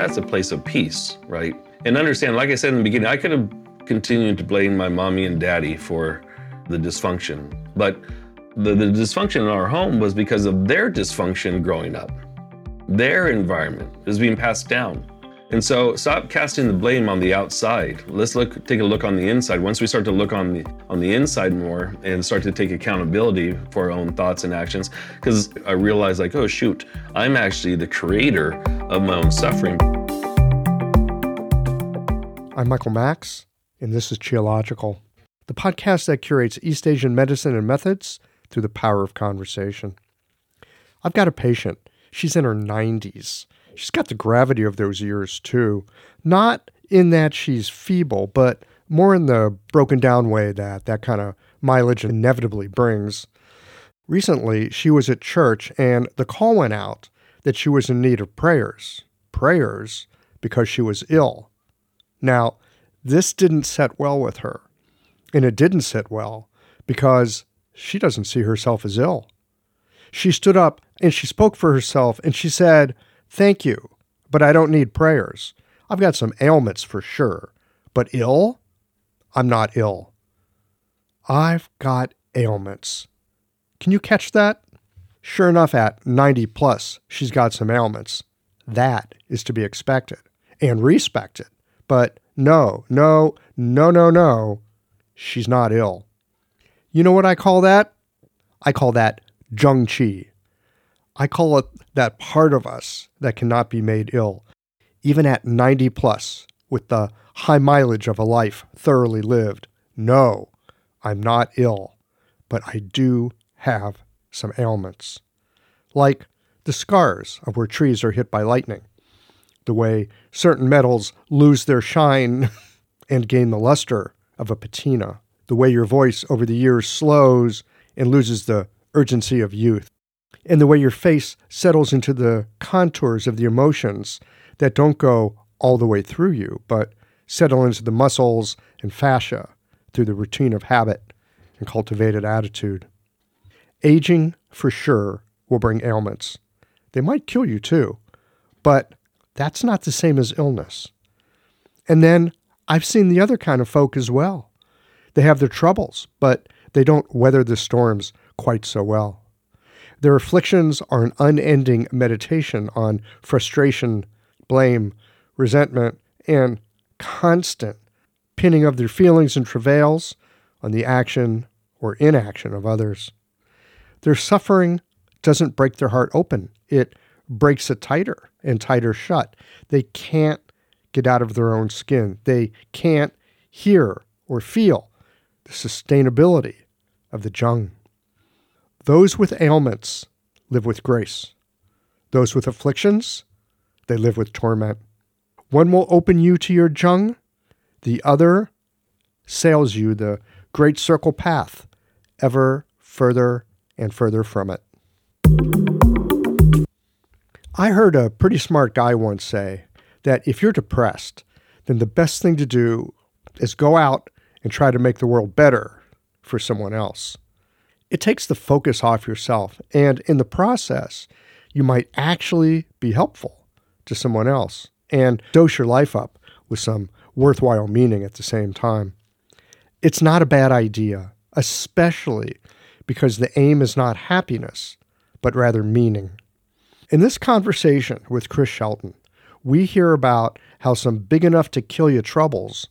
that's a place of peace, right? And understand, like I said in the beginning, I could have continued to blame my mommy and daddy for the dysfunction, but the, the dysfunction in our home was because of their dysfunction growing up. Their environment is being passed down. And so stop casting the blame on the outside. Let's look take a look on the inside. Once we start to look on the on the inside more and start to take accountability for our own thoughts and actions because I realize like, oh shoot, I'm actually the creator of my own suffering. I'm Michael Max and this is Qiological, the podcast that curates East Asian medicine and methods through the power of conversation. I've got a patient. She's in her 90s She's got the gravity of those years too. Not in that she's feeble, but more in the broken down way that that kind of mileage inevitably brings. Recently, she was at church and the call went out that she was in need of prayers. Prayers because she was ill. Now, this didn't set well with her. And it didn't sit well because she doesn't see herself as ill. She stood up and she spoke for herself and she said, Thank you, but I don't need prayers. I've got some ailments for sure, but ill? I'm not ill. I've got ailments. Can you catch that? Sure enough, at 90 plus, she's got some ailments. That is to be expected and respected. But no, no, no, no, no, she's not ill. You know what I call that? I call that Zheng Qi. I call it that part of us that cannot be made ill, even at 90 plus, with the high mileage of a life thoroughly lived. No, I'm not ill, but I do have some ailments. Like the scars of where trees are hit by lightning, the way certain metals lose their shine and gain the luster of a patina, the way your voice over the years slows and loses the urgency of youth and the way your face settles into the contours of the emotions that don't go all the way through you, but settle into the muscles and fascia through the routine of habit and cultivated attitude. Aging, for sure, will bring ailments. They might kill you too, but that's not the same as illness. And then I've seen the other kind of folk as well. They have their troubles, but they don't weather the storms quite so well. Their afflictions are an unending meditation on frustration, blame, resentment, and constant pinning of their feelings and travails on the action or inaction of others. Their suffering doesn't break their heart open, it breaks it tighter and tighter shut. They can't get out of their own skin, they can't hear or feel the sustainability of the Zheng. Those with ailments live with grace. Those with afflictions, they live with torment. One will open you to your Zheng, the other sails you the great circle path, ever further and further from it. I heard a pretty smart guy once say that if you're depressed, then the best thing to do is go out and try to make the world better for someone else it takes the focus off yourself. And in the process, you might actually be helpful to someone else and dose your life up with some worthwhile meaning at the same time. It's not a bad idea, especially because the aim is not happiness, but rather meaning. In this conversation with Chris Shelton, we hear about how some big enough to kill you troubles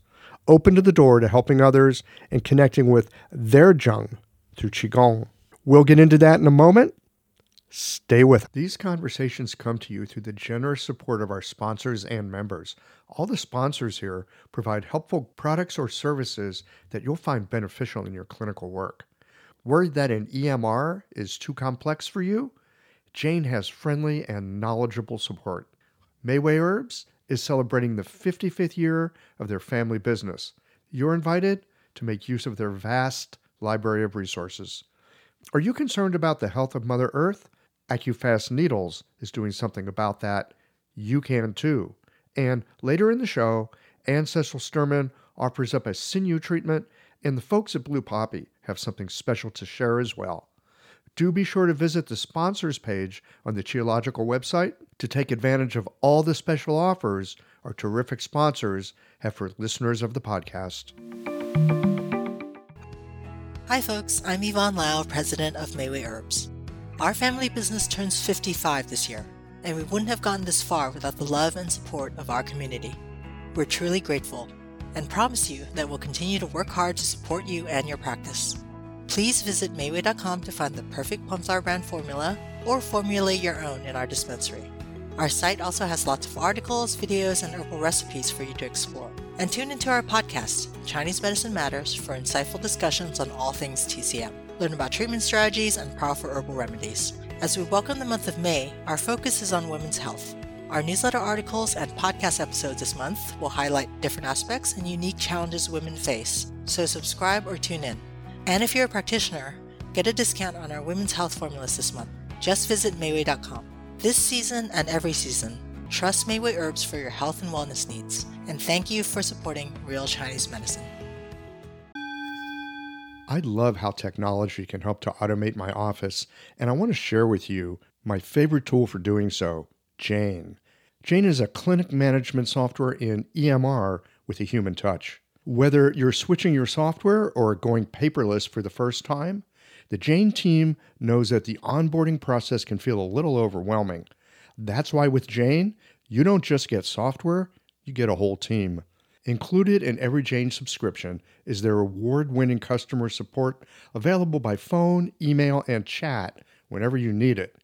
opened the door to helping others and connecting with their Zheng through Qigong. We'll get into that in a moment. Stay with. These conversations come to you through the generous support of our sponsors and members. All the sponsors here provide helpful products or services that you'll find beneficial in your clinical work. Worried that an EMR is too complex for you? Jane has friendly and knowledgeable support. Mayway Herbs is celebrating the 55th year of their family business. You're invited to make use of their vast library of resources. Are you concerned about the health of Mother Earth? AccuFast Needles is doing something about that. You can too. And later in the show, Ancestral Sturman offers up a sinew treatment, and the folks at Blue Poppy have something special to share as well. Do be sure to visit the sponsors page on the Qiological website to take advantage of all the special offers our terrific sponsors have for listeners of the podcast. Hi, folks. I'm Yvonne Lau, president of Mayway Herbs. Our family business turns 55 this year, and we wouldn't have gotten this far without the love and support of our community. We're truly grateful and promise you that we'll continue to work hard to support you and your practice. Please visit Mayway.com to find the perfect Plumflower brand formula or formulate your own in our dispensary. Our site also has lots of articles, videos, and herbal recipes for you to explore. And tune into our podcast, Chinese Medicine Matters, for insightful discussions on all things TCM. Learn about treatment strategies and powerful herbal remedies. As we welcome the month of May, our focus is on women's health. Our newsletter articles and podcast episodes this month will highlight different aspects and unique challenges women face, so subscribe or tune in. And if you're a practitioner, get a discount on our women's health formulas this month. Just visit Mayway.com. This season and every season, trust Mayway Herbs for your health and wellness needs, and thank you for supporting Real Chinese Medicine. I love how technology can help to automate my office, and I want to share with you my favorite tool for doing so Jane. Jane is a clinic management software in EMR with a human touch. Whether you're switching your software or going paperless for the first time, the Jane team knows that the onboarding process can feel a little overwhelming. That's why with Jane, you don't just get software, you get a whole team. Included in every Jane subscription is their award winning customer support available by phone, email, and chat whenever you need it,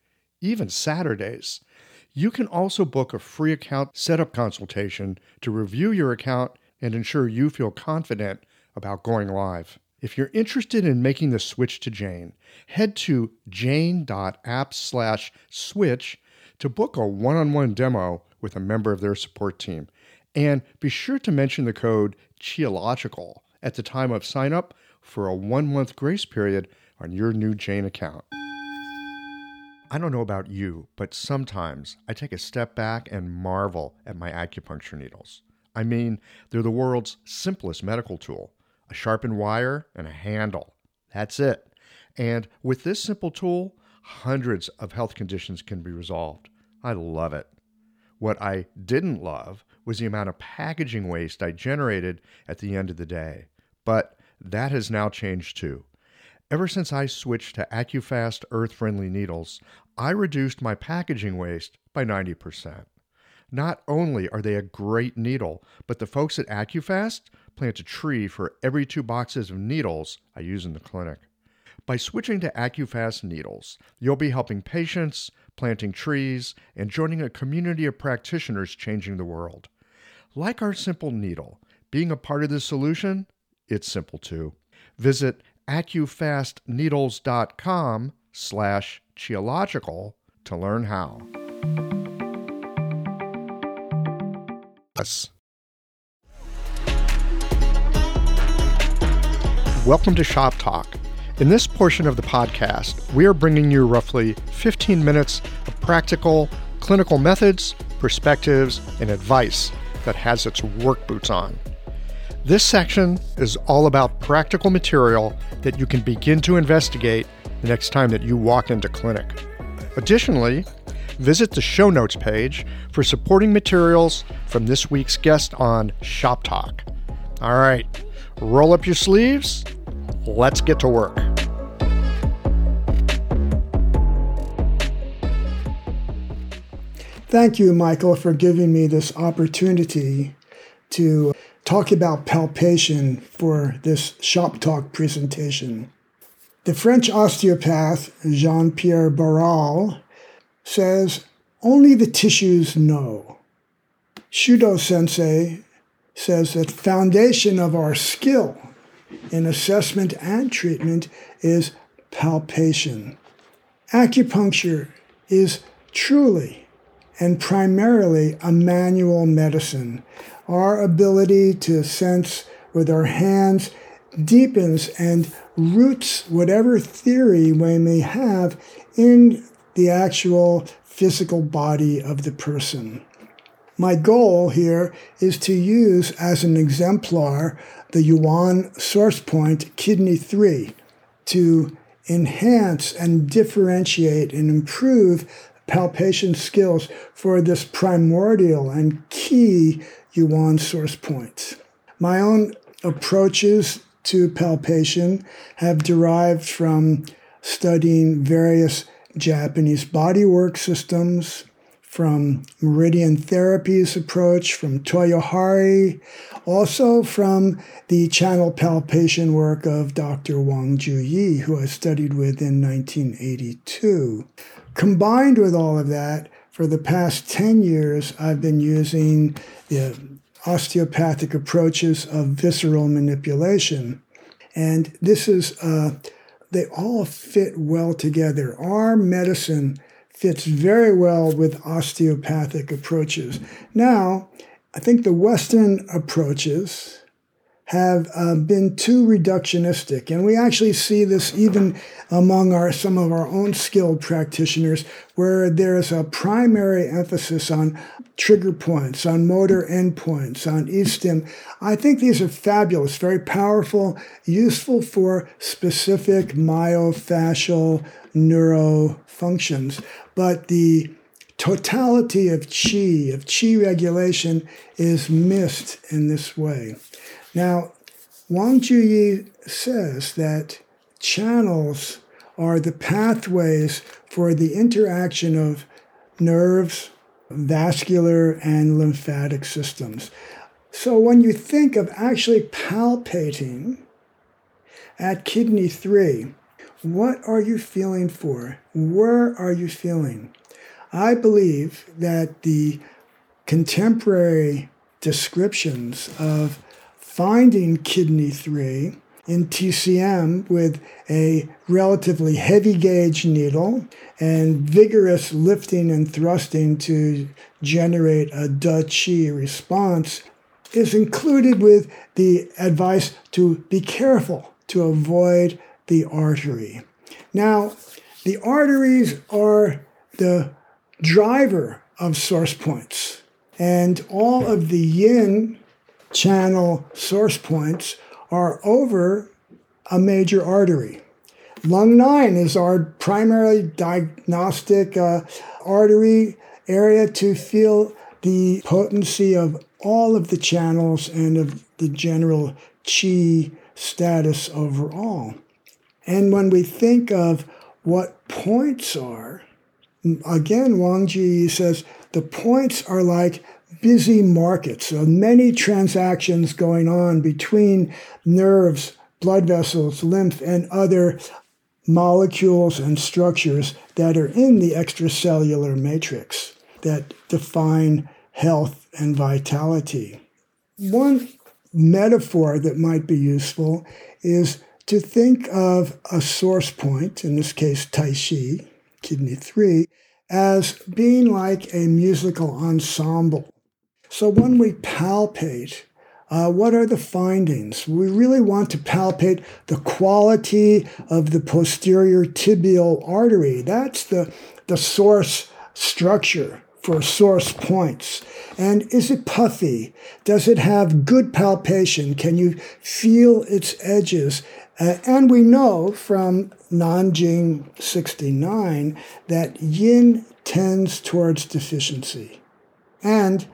even Saturdays. You can also book a free account setup consultation to review your account and ensure you feel confident about going live. If you're interested in making the switch to Jane, head to jane.app/switch to book a one-on-one demo with a member of their support team. And be sure to mention the code Qiological at the time of sign up for a one-month grace period on your new Jane account. I don't know about you, but sometimes I take a step back and marvel at my acupuncture needles. I mean, they're the world's simplest medical tool a sharpened wire and a handle. That's it. And with this simple tool, hundreds of health conditions can be resolved. I love it. What I didn't love was the amount of packaging waste I generated at the end of the day. But that has now changed too. Ever since I switched to AccuFast earth friendly needles, I reduced my packaging waste by 90%. Not only are they a great needle, but the folks at AccuFast plant a tree for every two boxes of needles I use in the clinic. By switching to AccuFast needles, you'll be helping patients, planting trees, and joining a community of practitioners changing the world. Like our simple needle, being a part of the solution, it's simple too. Visit accufastneedles.com slash qiological to learn how. Yes. Welcome to Shop Talk. In this portion of the podcast, we are bringing you roughly 15 minutes of practical clinical methods, perspectives, and advice that has its work boots on. This section is all about practical material that you can begin to investigate the next time that you walk into clinic. Additionally, visit the show notes page for supporting materials from this week's guest on Shop Talk. All right, roll up your sleeves. Let's get to work. Thank you, Michael, for giving me this opportunity to talk about palpation for this shop talk presentation. The French osteopath Jean Pierre Barral says, Only the tissues know. Shudo sensei says that foundation of our skill in assessment and treatment is palpation. Acupuncture is truly and primarily a manual medicine our ability to sense with our hands deepens and roots whatever theory we may have in the actual physical body of the person. My goal here is to use as an exemplar the Yuan source point kidney 3 to enhance and differentiate and improve palpation skills for this primordial and key Yuan source point. My own approaches to palpation have derived from studying various Japanese bodywork systems, from Meridian Therapy's approach, from Toyohari, also from the channel palpation work of Dr. Wang Juyi, who I studied with in 1982. Combined with all of that, for the past 10 years, I've been using the osteopathic approaches of visceral manipulation. And this is, uh, they all fit well together. Our medicine fits very well with osteopathic approaches. Now, I think the Western approaches have uh, been too reductionistic. And we actually see this even among our, some of our own skilled practitioners, where there's a primary emphasis on trigger points, on motor endpoints, on e-stim. I think these are fabulous, very powerful, useful for specific myofascial neuro functions. But the totality of chi, of chi regulation, is missed in this way. Now, Wang Juyi says that channels are the pathways for the interaction of nerves, vascular, and lymphatic systems. So when you think of actually palpating at kidney 3, what are you feeling for? Where are you feeling? I believe that the contemporary descriptions of finding kidney 3 in TCM with a relatively heavy gauge needle and vigorous lifting and thrusting to generate a Da Qi response is included with the advice to be careful to avoid the artery. Now, the arteries are the driver of source points, and all of the yin channel source points are over a major artery. Lung 9 is our primary diagnostic uh, artery area to feel the potency of all of the channels and of the general chi status overall. And when we think of what points are, again, Wang Ji says the points are like busy markets, so many transactions going on between nerves, blood vessels, lymph, and other molecules and structures that are in the extracellular matrix that define health and vitality. One metaphor that might be useful is to think of a source point, in this case, Taixi, kidney 3, as being like a musical ensemble. So when we palpate, uh, what are the findings? We really want to palpate the quality of the posterior tibial artery. That's the, the source structure for source points. And is it puffy? Does it have good palpation? Can you feel its edges? Uh, and we know from Nanjing 69 that yin tends towards deficiency. And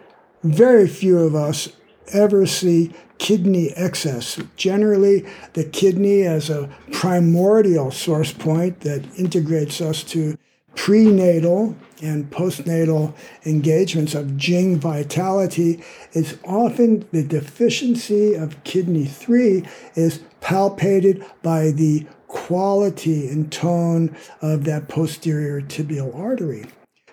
very few of us ever see kidney excess. Generally, the kidney as a primordial source point that integrates us to prenatal and postnatal engagements of Jing vitality is often the deficiency of kidney 3 is palpated by the quality and tone of that posterior tibial artery.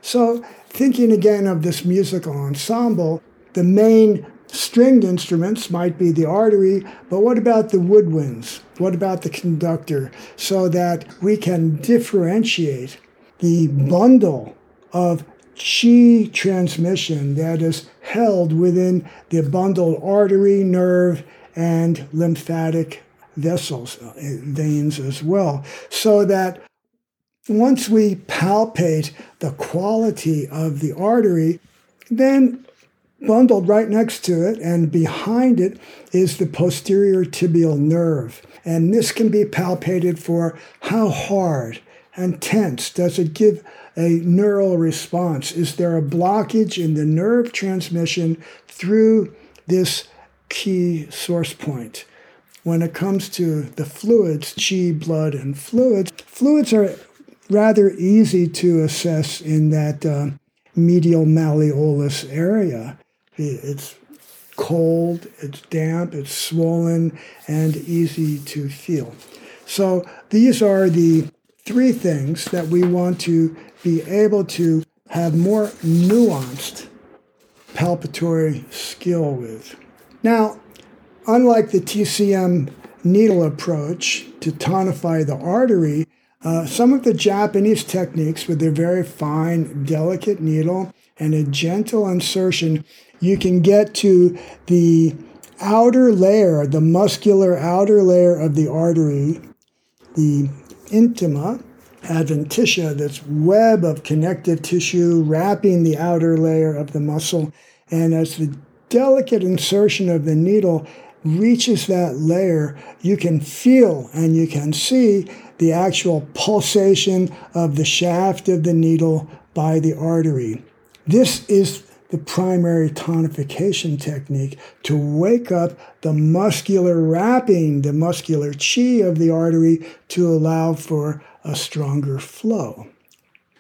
So, thinking again of this musical ensemble, the main stringed instruments might be the artery, but what about the woodwinds? What about the conductor? So that we can differentiate the bundle of chi transmission that is held within the bundled artery, nerve, and lymphatic vessels, uh, veins as well, so that once we palpate the quality of the artery, then bundled right next to it, and behind it is the posterior tibial nerve. And this can be palpated for how hard and tense does it give a neural response? Is there a blockage in the nerve transmission through this key source point? When it comes to the fluids, chi, blood, and fluids, fluids are rather easy to assess in that uh, medial malleolus area. It's cold, it's damp, it's swollen, and easy to feel. So these are the three things that we want to be able to have more nuanced palpatory skill with. Now, unlike the TCM needle approach to tonify the artery, uh, some of the Japanese techniques with their very fine, delicate needle and a gentle insertion, you can get to the outer layer, the muscular outer layer of the artery, the intima, adventitia, this web of connective tissue wrapping the outer layer of the muscle. And as the delicate insertion of the needle reaches that layer, you can feel and you can see the actual pulsation of the shaft of the needle by the artery. This is the primary tonification technique to wake up the muscular wrapping, the muscular chi of the artery to allow for a stronger flow.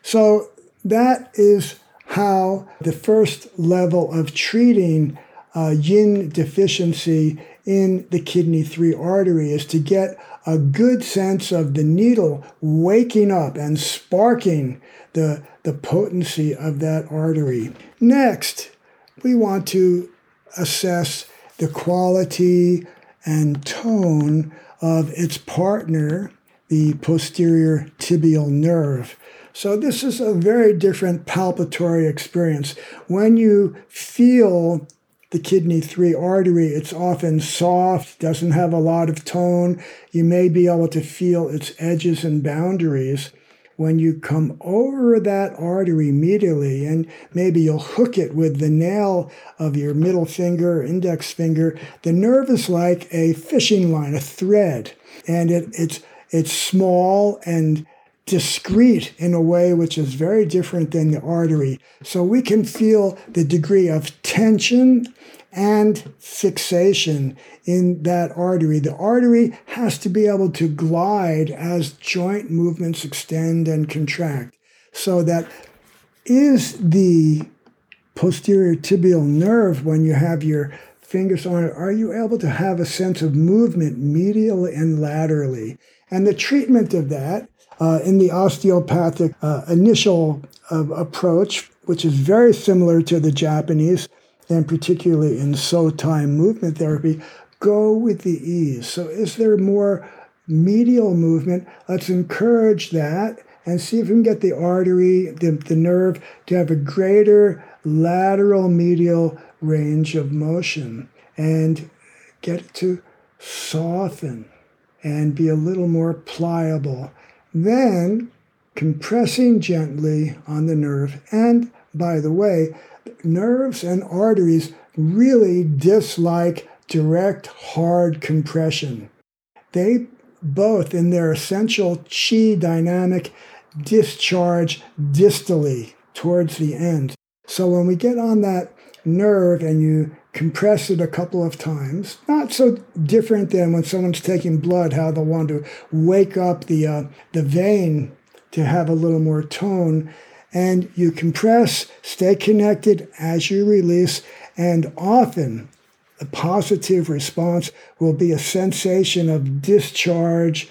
So that is how the first level of treating uh, yin deficiency in the kidney 3 artery is to get a good sense of the needle waking up and sparking the, the potency of that artery. Next, we want to assess the quality and tone of its partner, the posterior tibial nerve. So, this is a very different palpatory experience. When you feel the kidney 3 artery, it's often soft, doesn't have a lot of tone. You may be able to feel its edges and boundaries. When you come over that artery immediately, and maybe you'll hook it with the nail of your middle finger, index finger, the nerve is like a fishing line, a thread, and it, it's it's small and discrete in a way which is very different than the artery. So we can feel the degree of tension and fixation in that artery. The artery has to be able to glide as joint movements extend and contract. So that is the posterior tibial nerve when you have your fingers on it, are you able to have a sense of movement medially and laterally? And the treatment of that uh, in the osteopathic uh, initial uh, approach, which is very similar to the Japanese, and particularly in sotai movement therapy, go with the ease. So, is there more medial movement? Let's encourage that and see if we can get the artery, the, the nerve, to have a greater lateral medial range of motion and get it to soften and be a little more pliable then compressing gently on the nerve. And by the way, nerves and arteries really dislike direct, hard compression. They both, in their essential chi dynamic, discharge distally towards the end. So when we get on that nerve and you compress it a couple of times. Not so different than when someone's taking blood, how they'll want to wake up the, uh, the vein to have a little more tone. And you compress, stay connected as you release, and often the positive response will be a sensation of discharge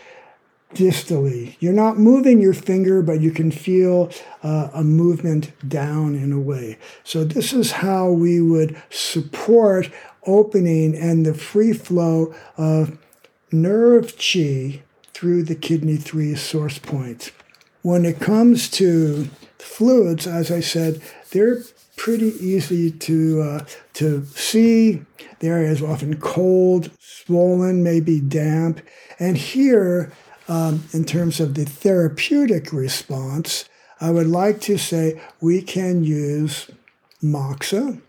distally. You're not moving your finger, but you can feel uh, a movement down in a way. So, this is how we would support opening and the free flow of nerve chi through the kidney 3 source point. When it comes to fluids, as I said, they're pretty easy to uh, to see. The area is often cold, swollen, maybe damp, and here um, in terms of the therapeutic response, I would like to say we can use moxa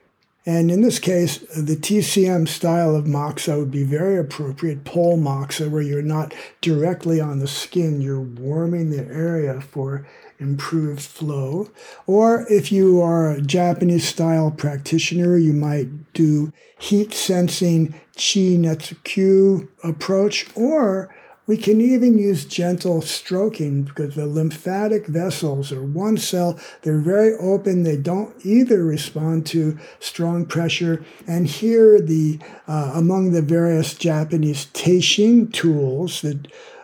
And in this case, the TCM style of moxa would be very appropriate, pole moxa, where you're not directly on the skin, you're warming the area for improved flow. Or if you are a Japanese style practitioner, you might do heat sensing chinetsukyu approach, or we can even use gentle stroking because the lymphatic vessels are one cell. They're very open. They don't either respond to strong pressure. And here, the uh, among the various Japanese teishin tools, the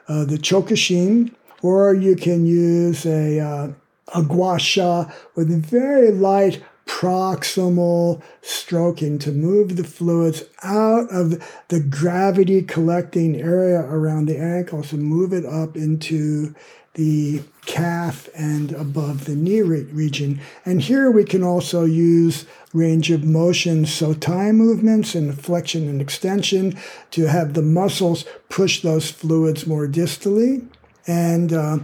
uh, the chokushin, or you can use a uh, a gua sha with very light proximal stroking to move the fluids out of the gravity collecting area around the ankles and move it up into the calf and above the knee re- region. And here we can also use range of motion, sotai movements and flexion and extension to have the muscles push those fluids more distally. And uh,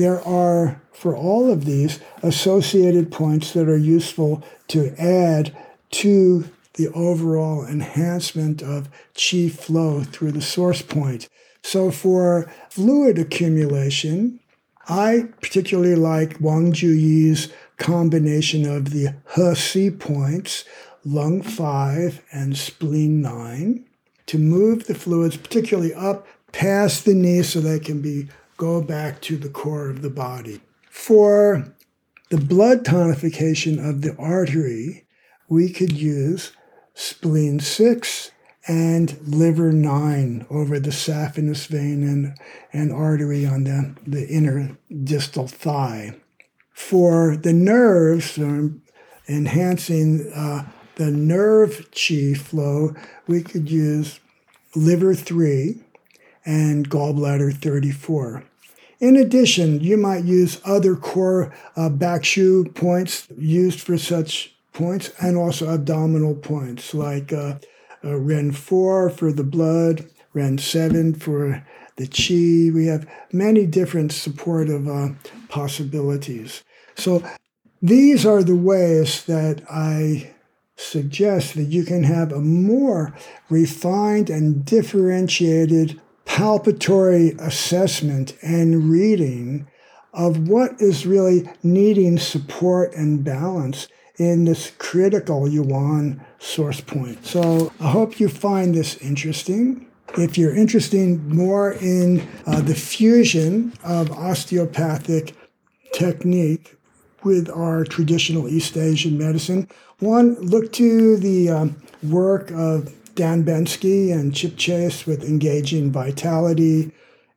there are, for all of these, associated points that are useful to add to the overall enhancement of chi flow through the source point. So for fluid accumulation, I particularly like Wang Juyi's combination of the He points, lung 5 and spleen 9, to move the fluids, particularly up past the knee so they can be go back to the core of the body. For the blood tonification of the artery, we could use spleen 6 and liver 9 over the saphenous vein and, and artery on the, the inner distal thigh. For the nerves, enhancing uh, the nerve chi flow, we could use liver 3 and gallbladder 34. In addition, you might use other core uh, Back Shu points used for such points and also abdominal points like uh, uh, Ren 4 for the blood, Ren 7 for the chi. We have many different supportive uh, possibilities. So these are the ways that I suggest that you can have a more refined and differentiated palpatory assessment and reading of what is really needing support and balance in this critical yuan source point. So I hope you find this interesting. If you're interested more in uh, the fusion of osteopathic technique with our traditional East Asian medicine, one, look to the um, work of Dan Bensky and Chip Chace with Engaging Vitality.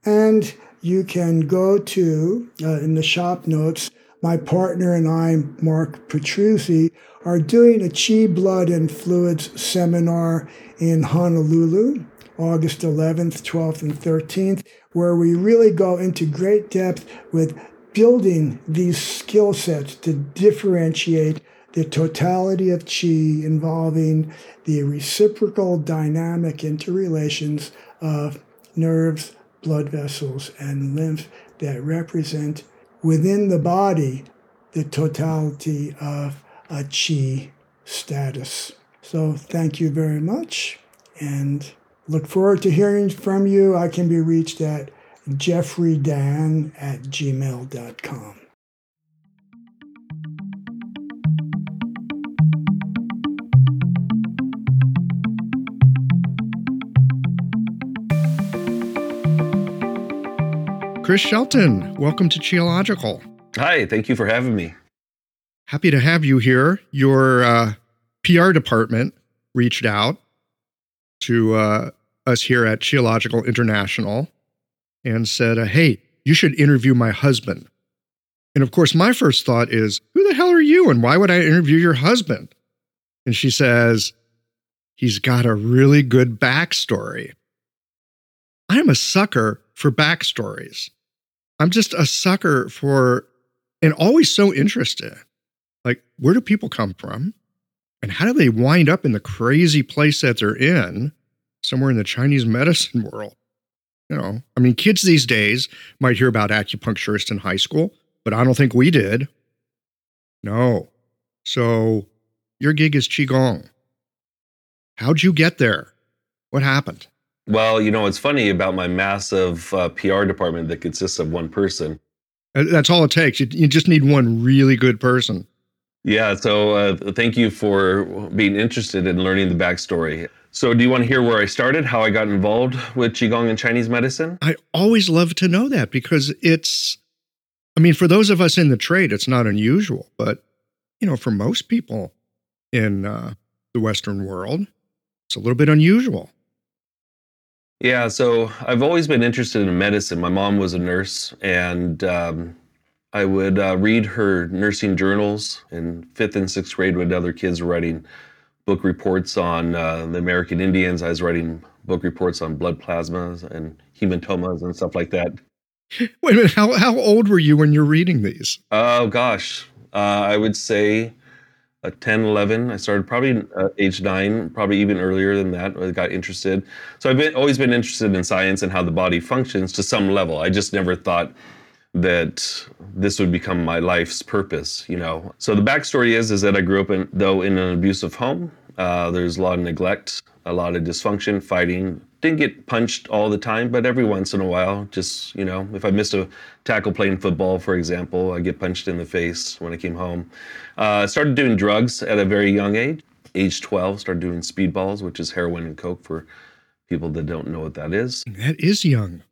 And you can go to, uh, in the shop notes, my partner and I, Mark Petruzzi, are doing a Chi Blood and Fluids seminar in Honolulu, August 11th, 12th, and 13th, where we really go into great depth with building these skill sets to differentiate the totality of chi involving the reciprocal dynamic interrelations of nerves, blood vessels, and lymph that represent within the body the totality of a chi status. So, thank you very much and look forward to hearing from you. I can be reached at jeffreydan at gmail.com. Chris Shelton, welcome to Qiological. Hi, thank you for having me. Happy to have you here. Your uh, PR department reached out to uh, us here at Qiological International and said, uh, Hey, you should interview my husband. And of course, my first thought is, Who the hell are you? And why would I interview your husband? And she says, He's got a really good backstory. I'm a sucker for backstories. I'm just a sucker for, and always so interested. Like, where do people come from? And how do they wind up in the crazy place that they're in, somewhere in the Chinese medicine world? You know, I mean, kids these days might hear about acupuncturists in high school, but I don't think we did. No. So your gig is Qigong. How'd you get there? What happened? Well, you know, it's funny about my massive uh, PR department that consists of one person. Uh, That's all it takes. You, you just need one really good person. Yeah, so uh, thank you for being interested in learning the backstory. So, do you want to hear where I started, how I got involved with Qigong and Chinese medicine? I always love to know that because it's, I mean, for those of us in the trade, it's not unusual, but, you know, for most people in uh, the Western world, it's a little bit unusual. Yeah, so I've always been interested in medicine. My mom was a nurse, and um, I would uh, read her nursing journals in fifth and sixth grade when other kids were writing book reports on uh, the American Indians. I was writing book reports on blood plasmas and hematomas and stuff like that. Wait a minute, how, how old were you when you're reading these? Oh, gosh. Uh, I would say uh, 10, 11. I started probably uh, age nine, probably even earlier than that. I got interested. So I've been, always been interested in science and how the body functions to some level. I just never thought that this would become my life's purpose, you know. So the backstory is is that I grew up in though in an abusive home. Uh, there's a lot of neglect, a lot of dysfunction, fighting. Didn't get punched all the time, but every once in a while, just you know, if I missed a tackle playing football, for example, I get punched in the face when I came home. Uh, started doing drugs at a very young age. Age 12, started doing speedballs, which is heroin and coke for people that don't know what that is. That is young.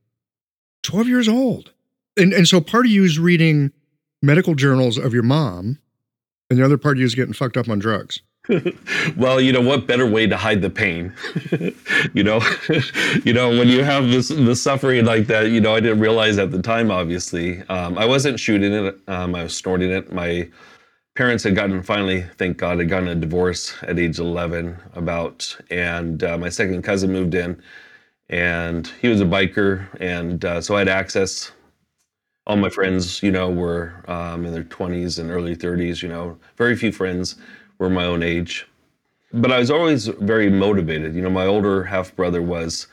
12 years old. And, and so part of you is reading medical journals of your mom, and the other part of you is getting fucked up on drugs. Well, you know what better way to hide the pain? you know, you know when you have this the suffering like that. You know, I didn't realize at the time. Obviously, um, I wasn't shooting it. Um, I was snorting it. My parents had gotten finally, thank God, had gotten a divorce at age 11 about, and uh, my second cousin moved in, and he was a biker, and uh, so I had access all my friends, you know, were um, in their 20s and early 30s. You know, very few friends were my own age. But I was always very motivated. You know, my older half brother was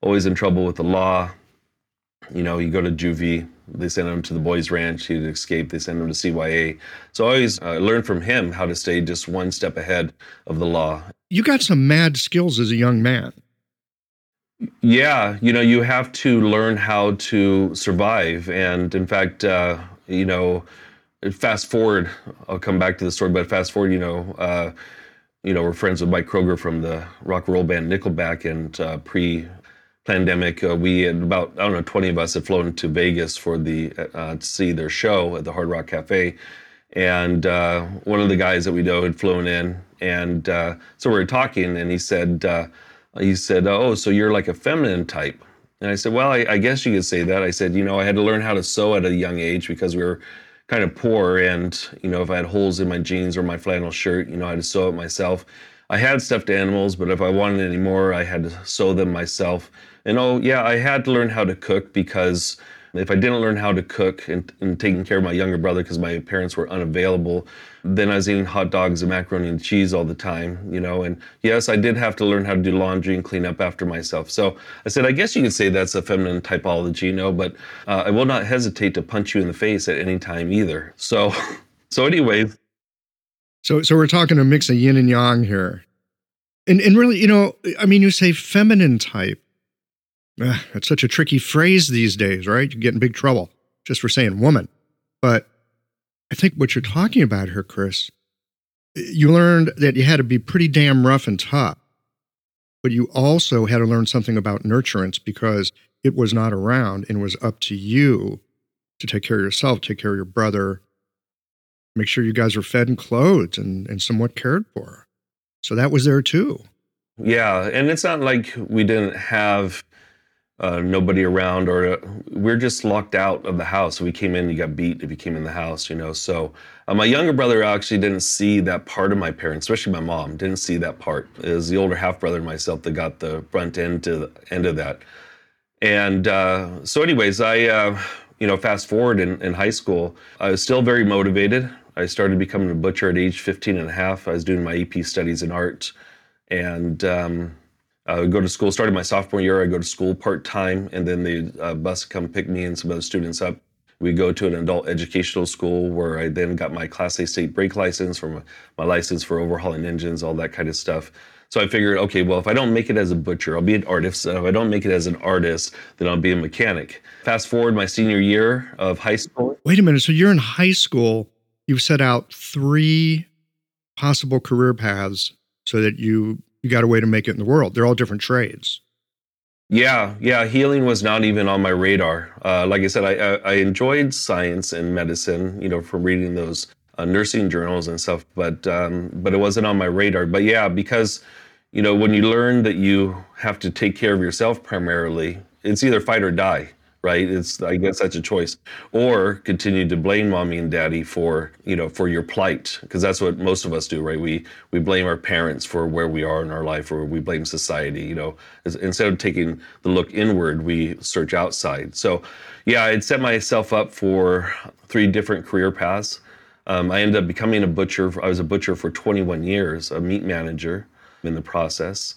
always in trouble with the law. You know, you go to juvie, they send him to the boys' ranch, he'd escape, they send him to CYA. So I always uh, learned from him how to stay just one step ahead of the law. You got some mad skills as a young man. Yeah, you know, you have to learn how to survive. And in fact, uh, you know, fast forward, I'll come back to the story, but fast forward, you know, uh, you know, we're friends with Mike Kroeger from the rock and roll band Nickelback, and uh, pre pandemic, uh, we had about, I don't know, 20 of us had flown to Vegas for the, uh, to see their show at the Hard Rock Cafe. And uh, one of the guys that we know had flown in. And uh, so we were talking, and he said, uh, he said, "Oh, so you're like a feminine type." And I said, "Well, I, I, guess you could say that." I said, "You know, I had to learn how to sew at a young age because we were kind of poor, and you know, if I had holes in my jeans or my flannel shirt, you know, I had to sew it myself. I had stuffed animals, but if I wanted any more, I had to sew them myself. And oh, yeah, I had to learn how to cook because." If I didn't learn how to cook and, and taking care of my younger brother because my parents were unavailable, then I was eating hot dogs and macaroni and cheese all the time, you know. And yes, I did have to learn how to do laundry and clean up after myself. So I said, I guess you could say that's a feminine typology, you know, but uh, I will not hesitate to punch you in the face at any time either. So, so anyways. So, so we're talking a mix of yin and yang here. And, and really, you know, I mean, you say feminine type. Ah, that's such a tricky phrase these days, right? You get in big trouble just for saying woman. But I think what you're talking about here, Chris, you learned that you had to be pretty damn rough and tough, but you also had to learn something about nurturance because it was not around and was up to you to take care of yourself, take care of your brother, make sure you guys were fed and clothed and, and somewhat cared for. So that was there too. Yeah. And it's not like we didn't have uh, nobody around, or uh, we're just locked out of the house. We came in, you got beat if you came in the house, you know. So uh, my younger brother actually didn't see that part of my parents, especially my mom, didn't see that part. It was the older half brother and myself that got the front end to the end of that. And uh, so, anyways, I, uh, you know, fast forward in, in high school, I was still very motivated. I started becoming a butcher at age 15 and a half. I was doing my EP studies in art. And um, I go to school, started my sophomore year, I go to school part time, and then the uh, bus come pick me and some other students up. We go to an adult educational school where I then got my Class A state brake license, my, my license for overhauling engines, all that kind of stuff. So I figured, okay, well, if I don't make it as a butcher, I'll be an artist. If I don't make it as an artist, then I'll be a mechanic. Fast forward my senior year of high school. Wait a minute. So you're in high school. You've set out three possible career paths so that you you got a way to make it in the world. They're all different trades. Yeah, yeah. Healing was not even on my radar. Uh, like I said, I, I, enjoyed science and medicine, you know, from reading those uh, nursing journals and stuff, but um, but it wasn't on my radar. But yeah, because you know, when you learn that you have to take care of yourself primarily, it's either fight or die right? It's I guess that's a choice, or continue to blame mommy and daddy for you know for your plight because that's what most of us do, right? We we blame our parents for where we are in our life, or we blame society. You know, instead of taking the look inward, we search outside. So, yeah, I'd set myself up for three different career paths. Um, I ended up becoming a butcher. I was a butcher for 21 years, a meat manager in the process.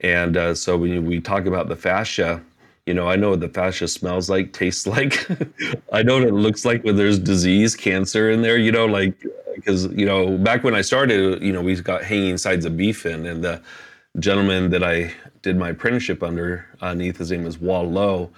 And uh, so when we talk about the fascia, you know, I know what the fascia smells like, tastes like. I know what it looks like when there's disease, cancer in there. You know, like because you know back when I started, you know, we got hanging sides of beef in, and the gentleman that I did my apprenticeship under, underneath his name is Wall Lowe,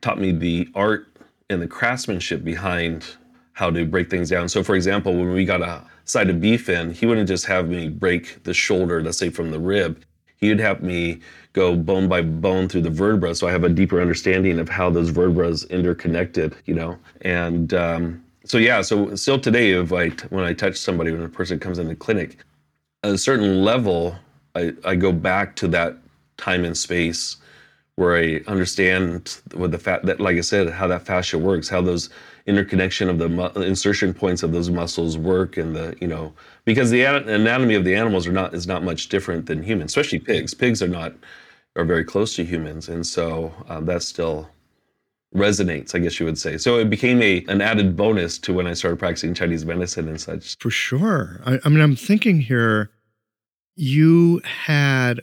taught me the art and the craftsmanship behind how to break things down. So, for example, when we got a side of beef in, he wouldn't just have me break the shoulder, let's say from the rib. He'd have me go bone by bone through the vertebra, so I have a deeper understanding of how those vertebrae interconnected, you know. And um, so yeah, so still today, if I when I touch somebody, when a person comes in the clinic, at a certain level, I, I go back to that time and space where I understand what the fat that, like I said, how that fascia works, how those interconnection of the mu- insertion points of those muscles work, and the you know because the anatomy of the animals are not is not much different than humans, especially pigs. Pigs are not are very close to humans, and so um, that still resonates, I guess you would say. So it became a an added bonus to when I started practicing Chinese medicine and such. For sure. I, I mean, I'm thinking here, you had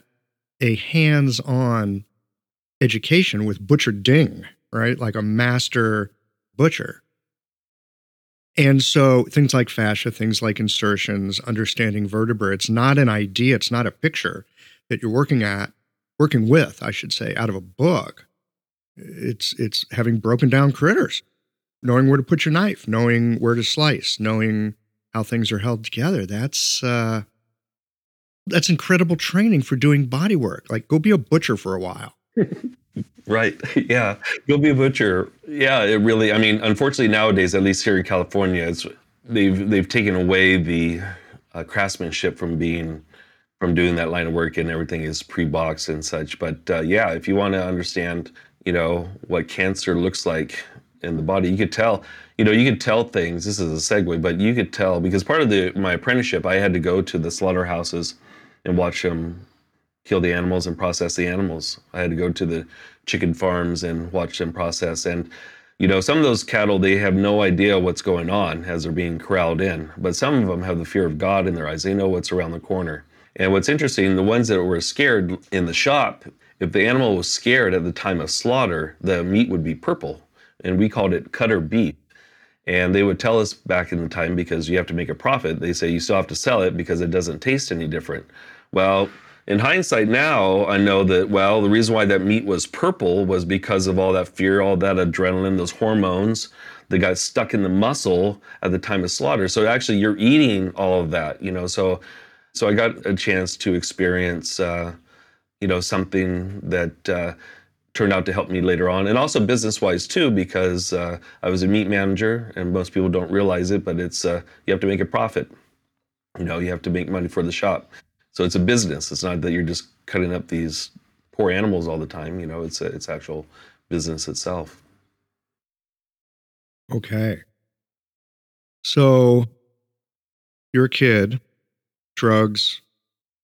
a hands-on education with Butcher Ding, right? Like a master butcher. And so things like fascia, things like insertions, understanding vertebrae, it's not an idea, it's not a picture that you're working at working with, I should say, out of a book. It's it's having broken down critters, knowing where to put your knife, knowing where to slice, knowing how things are held together. That's uh, that's incredible training for doing body work. Like go be a butcher for a while. right. Yeah. Go be a butcher. Yeah. It really. I mean, unfortunately nowadays, at least here in California, it's they've they've taken away the uh, craftsmanship from being from doing that line of work and everything is pre-boxed and such. But uh, yeah, if you want to understand, you know, what cancer looks like in the body, you could tell, you know, you could tell things. This is a segue, but you could tell because part of the my apprenticeship, I had to go to the slaughterhouses and watch them kill the animals and process the animals. I had to go to the chicken farms and watch them process and you know, some of those cattle, they have no idea what's going on as they're being corralled in, but some of them have the fear of God in their eyes. They know what's around the corner. And what's interesting, the ones that were scared in the shop, if the animal was scared at the time of slaughter, the meat would be purple. And we called it cutter beef. And they would tell us back in the time because you have to make a profit, they say you still have to sell it because it doesn't taste any different. Well, in hindsight now, I know that, well, the reason why that meat was purple was because of all that fear, all that adrenaline, those hormones that got stuck in the muscle at the time of slaughter. So actually, you're eating all of that, you know. So so I got a chance to experience, uh, you know, something that uh, turned out to help me later on, and also business-wise too, because uh, I was a meat manager, and most people don't realize it, but it's uh, you have to make a profit. You know, you have to make money for the shop. So it's a business. It's not that you're just cutting up these poor animals all the time. You know, it's a, it's actual business itself. Okay. So you're a kid drugs.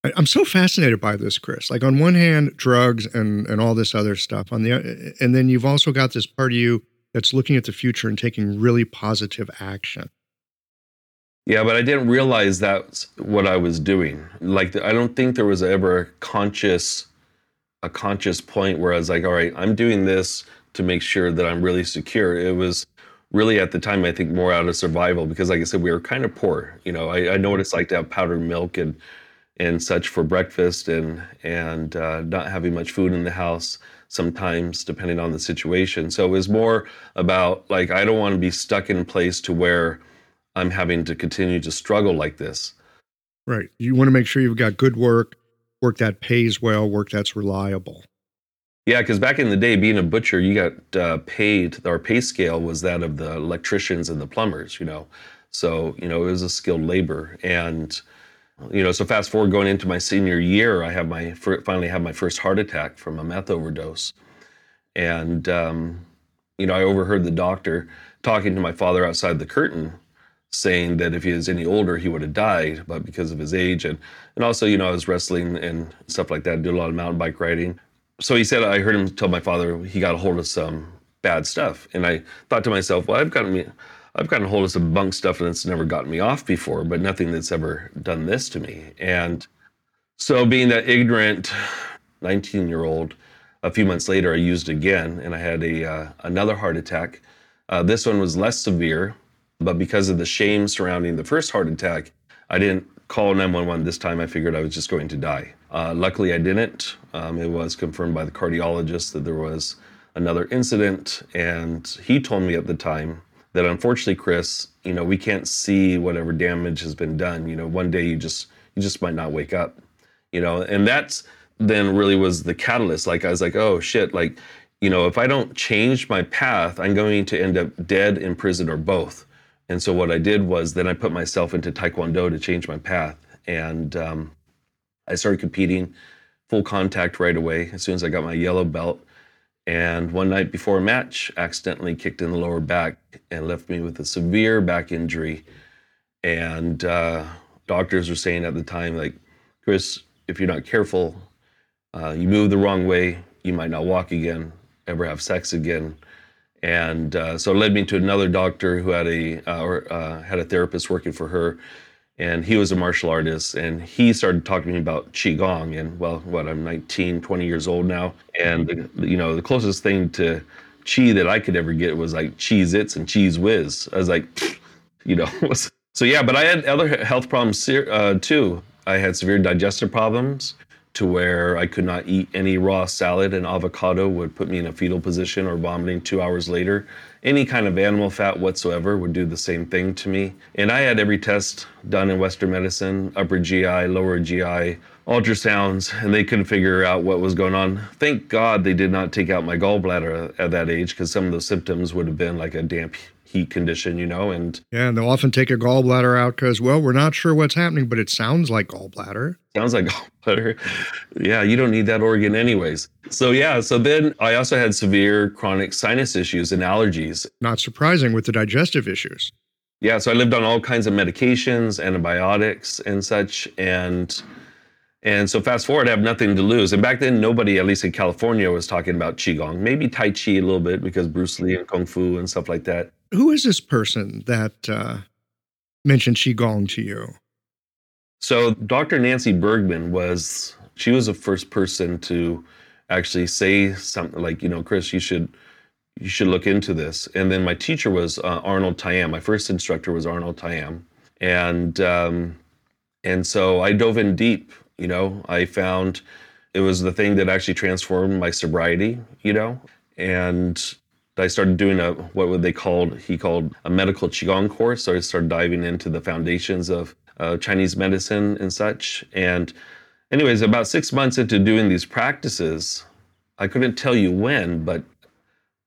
I, am so fascinated by this, Chris. Like on one hand, drugs and and all this other stuff. On the and then you've also got this part of you that's looking at the future and taking really positive action. Yeah, but I didn't realize that's what I was doing. Like I don't think there was ever a conscious a conscious point where I was like, all right, I'm doing this to make sure that I'm really secure. It was really at the time, I think more out of survival because, like I said, we were kind of poor. You know, I, I know what it's like to have powdered milk and and such for breakfast and and uh, not having much food in the house sometimes depending on the situation. So it was more about like i don't want to be stuck in place to where i'm having to continue to struggle like this. Right. You want to make sure you've got good work work that pays well work that's reliable yeah because back in the day being a butcher you got uh, paid our pay scale was that of the electricians and the plumbers you know? So you know it was a skilled labor. And you know, so fast forward going into my senior year, I have my finally have my first heart attack from a meth overdose, and um, you know, I overheard the doctor talking to my father outside the curtain, saying that if he was any older, he would have died, but because of his age. And and also, you know, I was wrestling and stuff like that, did a lot of mountain bike riding. So he said, I heard him tell my father he got a hold of some bad stuff, and I thought to myself, well, I've gotten me I've gotten a hold of some bunk stuff that's never gotten me off before, but nothing that's ever done this to me. And so, being that ignorant 19 year old, a few months later, I used again and I had a, uh, another heart attack. Uh, this one was less severe, but because of the shame surrounding the first heart attack, I didn't call 911 this time. I figured I was just going to die. Uh, luckily, I didn't. Um, it was confirmed by the cardiologist that there was another incident, and he told me at the time that unfortunately, Chris, you know, we can't see whatever damage has been done. You know, one day you just you just might not wake up. You know, and that's then really was the catalyst. Like I was like, oh shit, like, you know, if I don't change my path, I'm going to end up dead in prison or both. And so what I did was then I put myself into Taekwondo to change my path. And um, I started competing full contact right away as soon as I got my yellow belt. And one night before a match, accidentally kicked in the lower back and left me with a severe back injury. And uh, doctors were saying at the time, like, Chris, if you're not careful, uh, you move the wrong way, you might not walk again, ever have sex again. And uh, so it led me to another doctor who had a uh, or uh, had a therapist working for her and he was a martial artist and he started talking to me about qigong and well what i'm 19 20 years old now. And you know the closest thing to chi that i could ever get was like Cheez-Its and Cheez Whiz i was like you know so yeah but i had other health problems uh, too. I had severe digestive problems to where I could not eat any raw salad and avocado would put me in a fetal position or vomiting two hours later. Any kind of animal fat whatsoever would do the same thing to me. And I had every test done in Western medicine upper GI, lower GI, ultrasounds, and they couldn't figure out what was going on. Thank God they did not take out my gallbladder at that age because some of those symptoms would have been like a damp heat condition, you know, and yeah, and they'll often take a gallbladder out because, well, we're not sure what's happening, but it sounds like gallbladder. Sounds like gallbladder. Yeah, you don't need that organ anyways. So yeah, so then I also had severe chronic sinus issues and allergies. Not surprising with the digestive issues. Yeah, so I lived on all kinds of medications, antibiotics, and such, and and so fast forward, I have nothing to lose. And back then, nobody, at least in California, was talking about qigong. Maybe tai chi a little bit because Bruce Lee and kung fu and stuff like that who is this person that uh, mentioned qigong to you? So Dr. Nancy Bergman was she was the first person to actually say something like, you know, Chris, you should you should look into this. And then my teacher was uh, Arnold Tayam. My first instructor was Arnold Tayam, and um, and so I dove in deep. You know, I found it was the thing that actually transformed my sobriety. You know, and I started doing a what would they called he called a medical qigong course. So I started diving into the foundations of uh, Chinese medicine and such. And anyways, about six months into doing these practices, I couldn't tell you when, but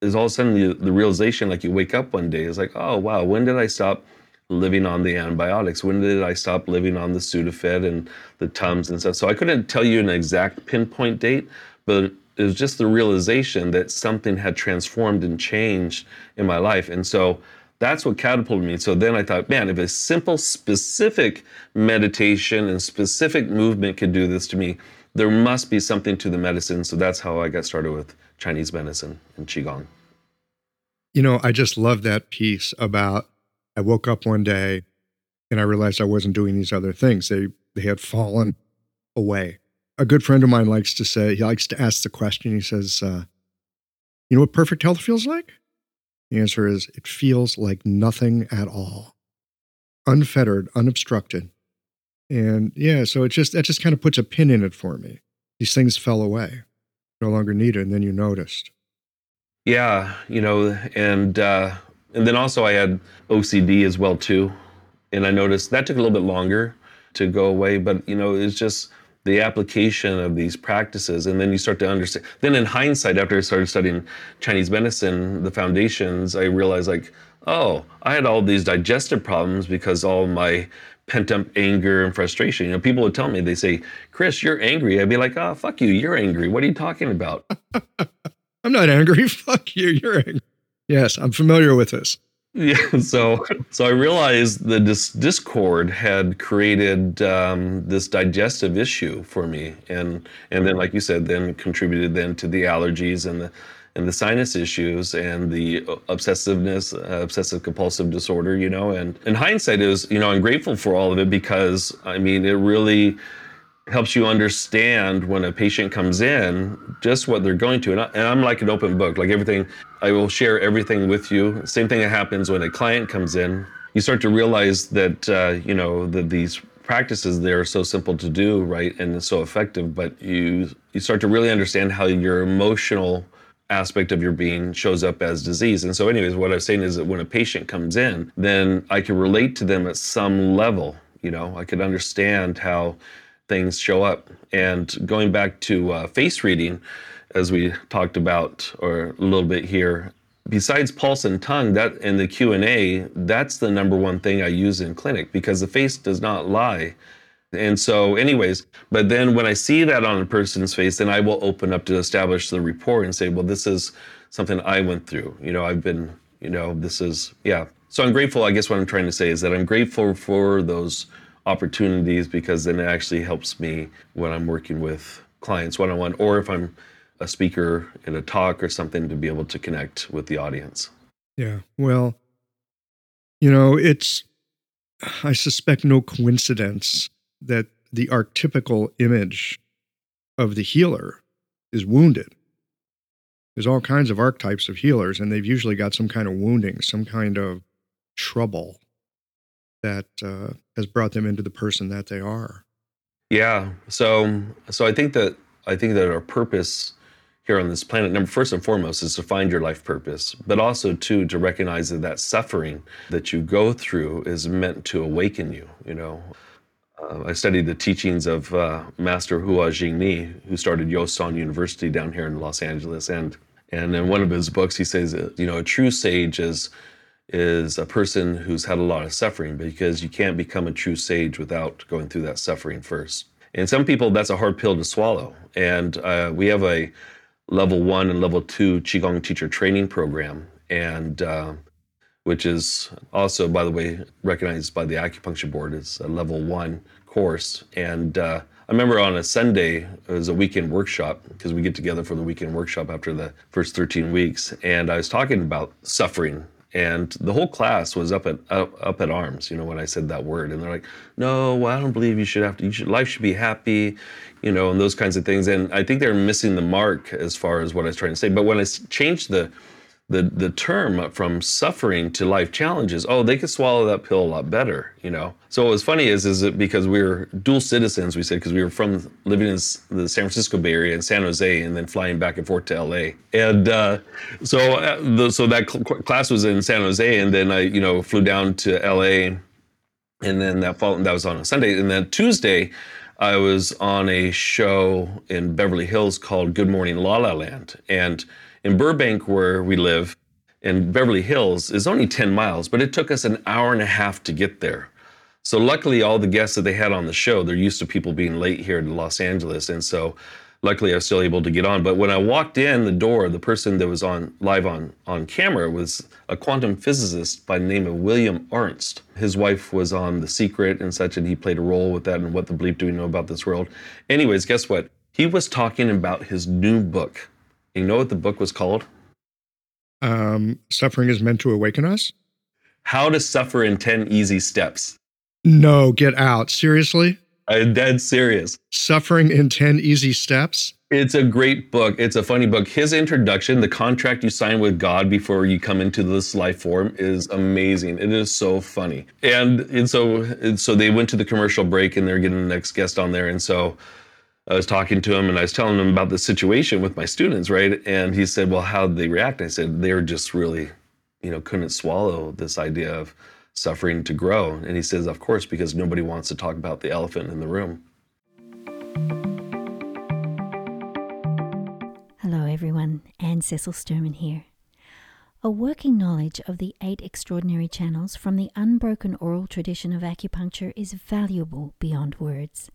there's all of a sudden the, the realization like you wake up one day, it's like, oh wow, when did I stop living on the antibiotics? When did I stop living on the Sudafed and the Tums and stuff? So I couldn't tell you an exact pinpoint date, but it was just the realization that something had transformed and changed in my life. And so that's what catapulted me. So then I thought, man, if a simple, specific meditation and specific movement could do this to me, there must be something to the medicine. So that's how I got started with Chinese medicine and Qigong. You know, I just love that piece about I woke up one day and I realized I wasn't doing these other things. They they had fallen away a good friend of mine likes to say, he likes to ask the question. He says, uh, You know what perfect health feels like? The answer is it feels like nothing at all. Unfettered, unobstructed. And yeah, so it just that just kind of puts a pin in it for me. These things fell away. No longer needed, and then you noticed. Yeah, you know, and uh and then also I had OCD as well too. And I noticed that took a little bit longer to go away, but you know, it's just the application of these practices and then you start to understand then in hindsight after i started studying chinese medicine the foundations i realized like oh i had all these digestive problems because all my pent up anger and frustration. You know people would tell me they say chris you're angry. I'd be like oh fuck you you're angry. What are you talking about? I'm not angry. Fuck you you're angry yes i'm familiar with this yeah, so so I realized the dis- discord had created um, this digestive issue for me, and and then like you said, then contributed then to the allergies and the and the sinus issues and the obsessiveness, uh, obsessive compulsive disorder. You know, and in hindsight, is you know I'm grateful for all of it because I mean it really helps you understand when a patient comes in just what they're going to and, I, am like an open book like everything i will share everything with you. Same thing that happens when a client comes in. You start to realize that uh, you know that these practices they're so simple to do right and so effective but you you start to really understand how your emotional aspect of your being shows up as disease. And so anyways what i was saying is that when a patient comes in then i can relate to them at some level you know? I could understand how things show up. And going back to uh, face reading, as we talked about or a little bit here, besides pulse and tongue, that and the Q and A, that's the number one thing I use in clinic because the face does not lie. And so, anyways, but then when I see that on a person's face, then I will open up to establish the rapport and say, well, this is something I went through. You know, I've been, you know, this is, yeah. So I'm grateful. I guess what I'm trying to say is that I'm grateful for those opportunities because then it actually helps me when I'm working with clients one on one or if I'm a speaker in a talk or something to be able to connect with the audience. Yeah. Well, you know, it's, I suspect, no coincidence that the archetypical image of the healer is wounded. There's all kinds of archetypes of healers, and they've usually got some kind of wounding, some kind of trouble that uh, has brought them into the person that they are. Yeah. So so I think that I think that our purpose here on this planet, number first and foremost, is to find your life purpose, but also too to recognize that that suffering that you go through is meant to awaken you. You know, uh, I studied the teachings of uh, Master Hua-Ching Ni, who started Yo San University down here in Los Angeles, and and in one of his books he says, you know, a true sage is is a person who's had a lot of suffering because you can't become a true sage without going through that suffering first. And some people, that's a hard pill to swallow. And uh, we have a level one and level two Qigong teacher training program, and uh, which is also, by the way, recognized by the acupuncture board as a level one course. And uh, I remember on a Sunday, it was a weekend workshop because we get together for the weekend workshop after the first 13 weeks. And I was talking about suffering and the whole class was up at up, up, at arms you know when i said that word. And they're like no well, i don't believe you should have to you should life should be happy you know and those kinds of things. And i think they're missing the mark as far as what i was trying to say. But when i changed the the the term from suffering to life challenges oh they could swallow that pill a lot better you know? So what was funny is is it because we were dual citizens we said because we were from living in the san francisco bay area in san jose and then flying back and forth to la and uh, so uh, the, so that cl- class was in san jose and then i you know flew down to la and then that fall that was on a sunday. And then tuesday I was on a show in Beverly Hills called Good Morning La La Land. And in Burbank, where we live, in Beverly Hills, is only 10 miles, but it took us an hour and a half to get there. So luckily, all the guests that they had on the show, they're used to people being late here in Los Angeles, and so luckily I was still able to get on. But when I walked in the door, the person that was on live on on camera was a quantum physicist by the name of William Ernst. His wife was on The Secret and such, and he played a role with that and what the bleep do we know about this world. Anyways, guess what? He was talking about his new book you know what the book was called? Um, Suffering is Meant to Awaken Us? How to Suffer in 10 Easy Steps. No, get out. Seriously? I'm dead serious. Suffering in 10 Easy Steps? It's a great book. It's a funny book. His introduction, the contract you sign with God before you come into this life form, is amazing. It is so funny. And and so and so they went to the commercial break and they're getting the next guest on there. And so I was talking to him and I was telling him about the situation with my students, right? And he said, "Well, how did they react?" I said, "They're just really, you know, couldn't swallow this idea of suffering to grow." And he says, "Of course, because nobody wants to talk about the elephant in the room." Hello, everyone. Anne Cecil Sturman here. A working knowledge of the eight extraordinary channels from the unbroken oral tradition of acupuncture is valuable beyond words.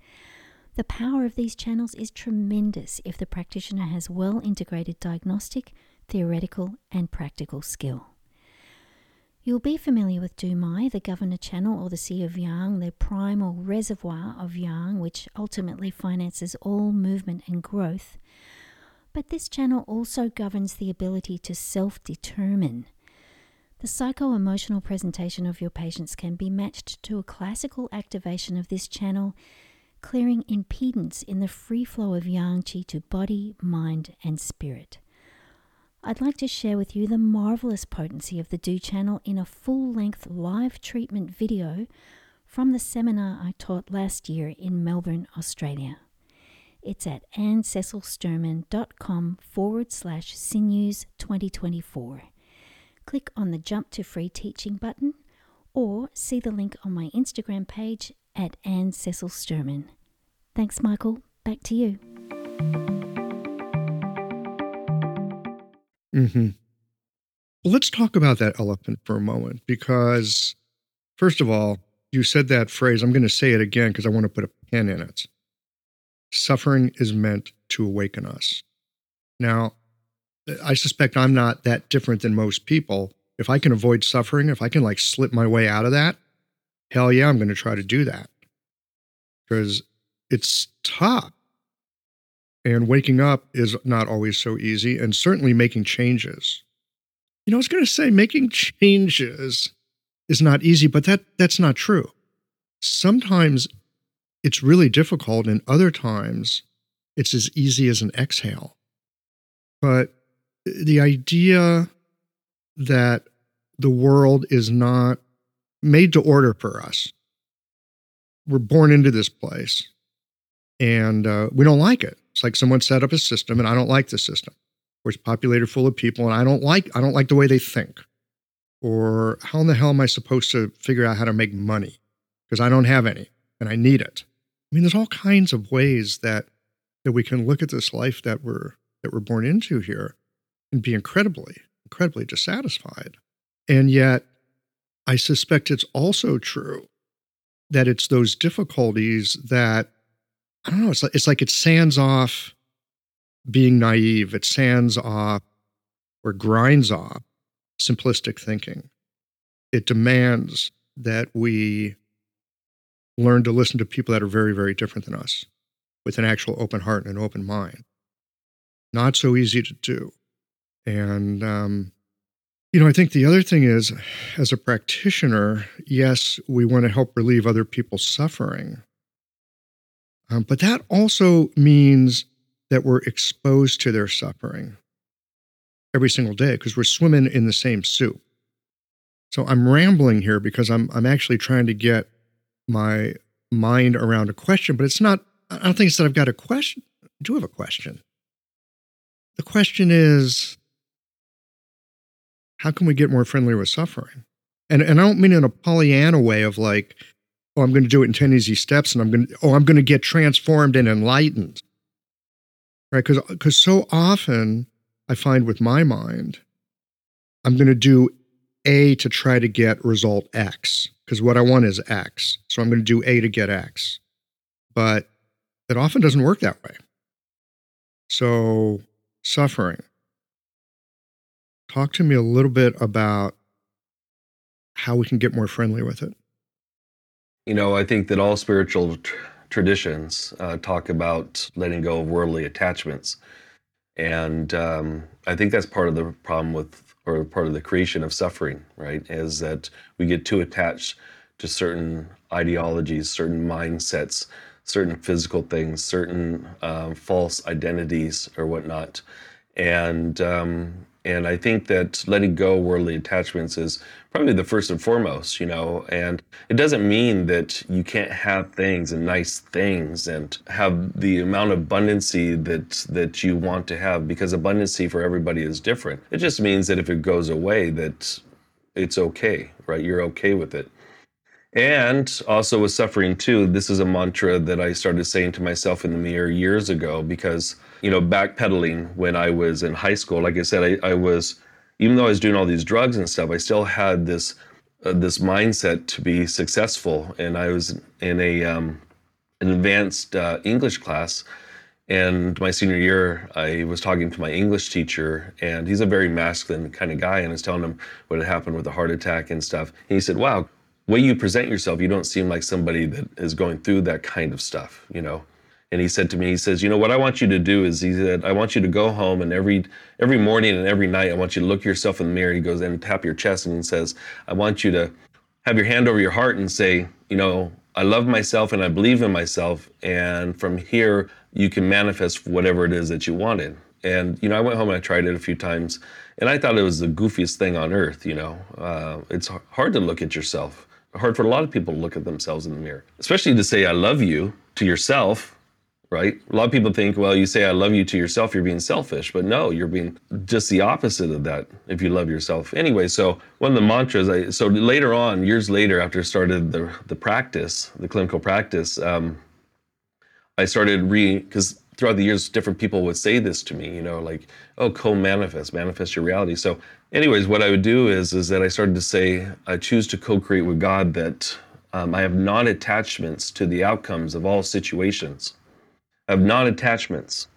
The power of these channels is tremendous if the practitioner has well integrated diagnostic, theoretical, and practical skill. You'll be familiar with Dumai, the governor channel, or the Sea of Yang, the primal reservoir of Yang, which ultimately finances all movement and growth. But this channel also governs the ability to self determine. The psycho emotional presentation of your patients can be matched to a classical activation of this channel, clearing impedance in the free flow of yang qi to body, mind, and spirit. I'd like to share with you the marvelous potency of the Du channel in a full length live treatment video from the seminar I taught last year in Melbourne, Australia. It's at annececilsturman.com forward slash sinews 2024. Click on the Jump to Free Teaching button or see the link on my Instagram page at Anne Cecil Sturman. Thanks, Michael. Back to you. Mm-hmm. Let's talk about that elephant for a moment because, first of all, you said that phrase. I'm going to say it again because I want to put a pin in it. Suffering is meant to awaken us. Now, I suspect I'm not that different than most people. If I can avoid suffering, if I can like slip my way out of that, hell yeah, I'm going to try to do that because it's tough. And waking up is not always so easy, and certainly making changes. You know, I was going to say making changes is not easy, but that that's not true. Sometimes it's really difficult, and other times it's as easy as an exhale. But the idea that the world is not made to order for us. We're born into this place and uh, we don't like it. It's like someone set up a system and I don't like the system, or it's populated full of people and I don't like I don't like the way they think. Or how in the hell am I supposed to figure out how to make money? Because I don't have any and I need it. I mean, there's all kinds of ways that that we can look at this life that we're that we're born into here and be incredibly, incredibly dissatisfied. And yet, I suspect it's also true that it's those difficulties that I don't know. It's like it's like it sands off being naive. It sands off or grinds off simplistic thinking. It demands that we learn to listen to people that are very, very different than us with an actual open heart and an open mind. Not so easy to do. And, um, you know, I think the other thing is, as a practitioner, yes, we want to help relieve other people's suffering. Um, but that also means that we're exposed to their suffering every single day because we're swimming in the same soup. So I'm rambling here because I'm I'm actually trying to get my mind around a question, but it's not. I don't think it's that I've got a question. I do have a question. The question is, how can we get more friendly with suffering? And and I don't mean in a Pollyanna way of like, oh, I'm going to do it in 10 easy steps and I'm going to, oh, I'm going to get transformed and enlightened. Right? Because because so often I find with my mind, I'm going to do A to try to get result X because what I want is X. So I'm going to do A to get X. But it often doesn't work that way. So, suffering. Talk to me a little bit about how we can get more friendly with it. You know, I think that all spiritual tr- traditions uh, talk about letting go of worldly attachments. And um, I think that's part of the problem with, or part of the creation of suffering, right? Is that we get too attached to certain ideologies, certain mindsets certain physical things, certain um, false identities or whatnot. And um, and I think that letting go worldly attachments is probably the first and foremost, you know. And it doesn't mean that you can't have things and nice things and have the amount of abundancy that that you want to have because abundancy for everybody is different. It just means that if it goes away, that it's okay, right? You're okay with it. And also with suffering too, this is a mantra that I started saying to myself in the mirror years ago because, you know, backpedaling when I was in high school, like I said, I, I was, even though I was doing all these drugs and stuff, I still had this, uh, this mindset to be successful. And I was in a, um, an advanced uh, English class. And my senior year, I was talking to my English teacher, and he's a very masculine kind of guy. And I was telling him what had happened with the heart attack and stuff. And he said, Wow, way you present yourself, you don't seem like somebody that is going through that kind of stuff, you know. And he said to me, he says, you know, what I want you to do is, he said, I want you to go home and every every morning and every night, I want you to look yourself in the mirror. He goes and tap your chest and he says, I want you to have your hand over your heart and say, you know, I love myself and I believe in myself. And from here, you can manifest whatever it is that you wanted. And you know, I went home and I tried it a few times, and I thought it was the goofiest thing on earth. You know, uh, it's hard to look at yourself hard for a lot of people to look at themselves in the mirror, especially to say, I love you to yourself, right? A lot of people think, well, you say, I love you to yourself, you're being selfish. But no, you're being just the opposite of that if you love yourself. Anyway, so one of the mantras, I, so later on, years later, after I started the, the practice, the clinical practice, um, I started re, because throughout the years, different people would say this to me, you know, like, oh, co-manifest, manifest your reality. So anyways, what I would do is, is that I started to say, I choose to co-create with God that um, I have non-attachments to the outcomes of all situations. I have non-attachments.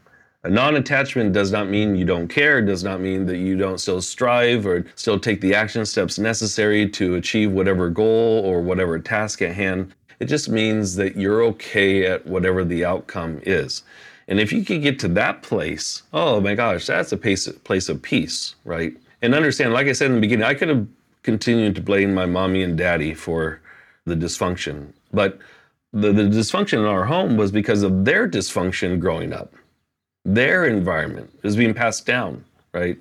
A non-attachment does not mean you don't care, does not mean that you don't still strive or still take the action steps necessary to achieve whatever goal or whatever task at hand. It just means that you're okay at whatever the outcome is. And if you could get to that place, oh my gosh, that's a place, place of peace, right? And understand, like I said in the beginning, I could have continued to blame my mommy and daddy for the dysfunction, but the, the dysfunction in our home was because of their dysfunction growing up. Their environment is being passed down, right?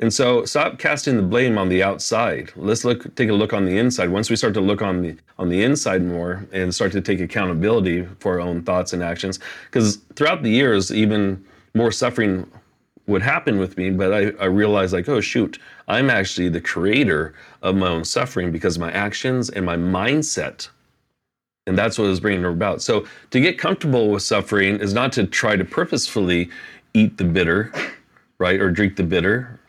And so stop casting the blame on the outside. Let's look take a look on the inside. Once we start to look on the on the inside more and start to take accountability for our own thoughts and actions because throughout the years even more suffering would happen with me, but I, I realized like, oh shoot, I'm actually the creator of my own suffering because my actions and my mindset. And that's what was bringing it about. So to get comfortable with suffering is not to try to purposefully eat the bitter, right, or drink the bitter,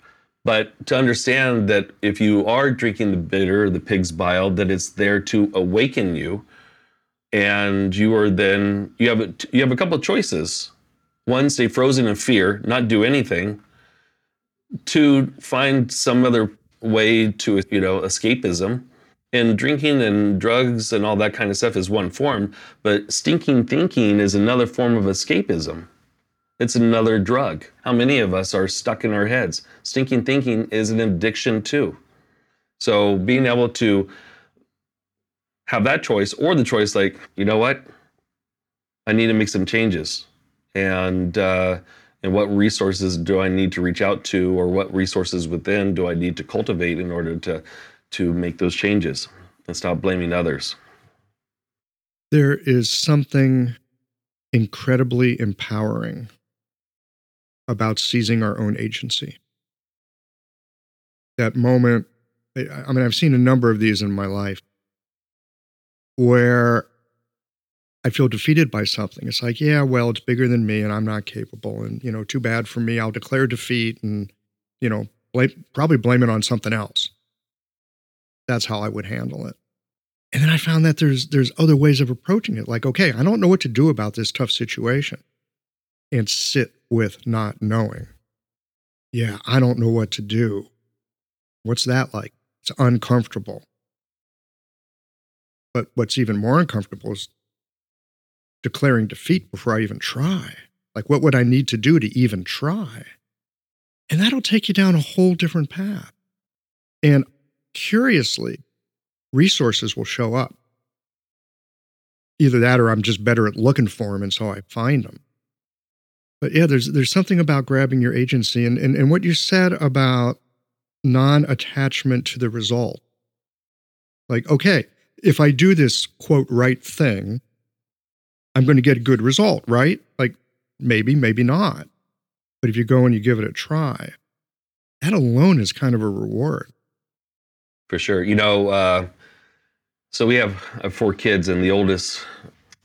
but to understand that if you are drinking the bitter, the pig's bile, that it's there to awaken you, and you are then you have a, you have a couple of choices. One, stay frozen in fear, not do anything. Two, find some other way to you know escapism. And drinking and drugs and all that kind of stuff is one form, but stinking thinking is another form of escapism. It's another drug. How many of us are stuck in our heads? Stinking thinking is an addiction too. So being able to have that choice or the choice like, you know what? I need to make some changes. And uh, and what resources do I need to reach out to or what resources within do I need to cultivate in order to to make those changes and stop blaming others? There is something incredibly empowering about seizing our own agency. That moment, I mean, I've seen a number of these in my life where I feel defeated by something. It's like, yeah, well, it's bigger than me and I'm not capable. And, you know, too bad for me. I'll declare defeat and, you know, blame, probably blame it on something else. That's how I would handle it. And then I found that there's there's other ways of approaching it. Like, okay, I don't know what to do about this tough situation and sit with not knowing. Yeah, I don't know what to do. What's that like? It's uncomfortable. But what's even more uncomfortable is declaring defeat before I even try. Like, what would I need to do to even try? And that'll take you down a whole different path. And curiously, resources will show up. either that or I'm just better at looking for them, and so I find them. But yeah, there's there's something about grabbing your agency, and and, and what you said about non-attachment to the result. Like, okay, if I do this quote right thing, I'm going to get a good result, right? Like maybe, maybe not. But if you go and you give it a try, that alone is kind of a reward. For sure. You know, uh, so we have, have four kids, and the oldest,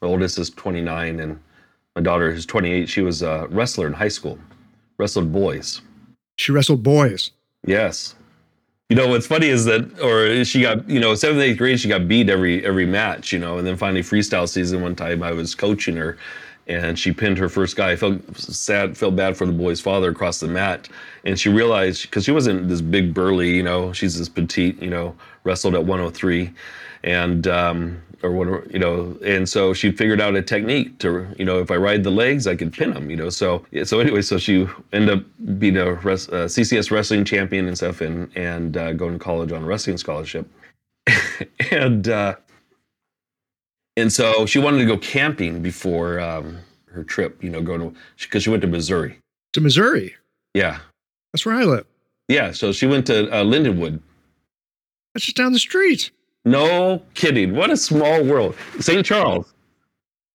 the oldest is 29, and my daughter who's 28. She was a wrestler in high school, wrestled boys. She wrestled boys. Yes. You know what's funny is that, or she got, you know, seventh, eighth grade, she got beat every every match, you know, and then finally freestyle season. One time, I was coaching her, and she pinned her first guy. I felt sad, felt bad for the boy's father across the mat, and she realized because she wasn't this big burly, you know, she's this petite, you know, wrestled at 103, and um, or whatever, you know. And so she figured out a technique to, you know, if I ride the legs, I could pin them, you know. So so anyway, so she ended up being a, res, a CCS wrestling champion and stuff, and and uh, going to college on a wrestling scholarship, and uh, and so she wanted to go camping before um, her trip, you know, going to because she went to Missouri. To Missouri. Yeah. That's where I live. Yeah. So she went to uh, Lindenwood. That's just down the street. No kidding. What a small world. St. Charles.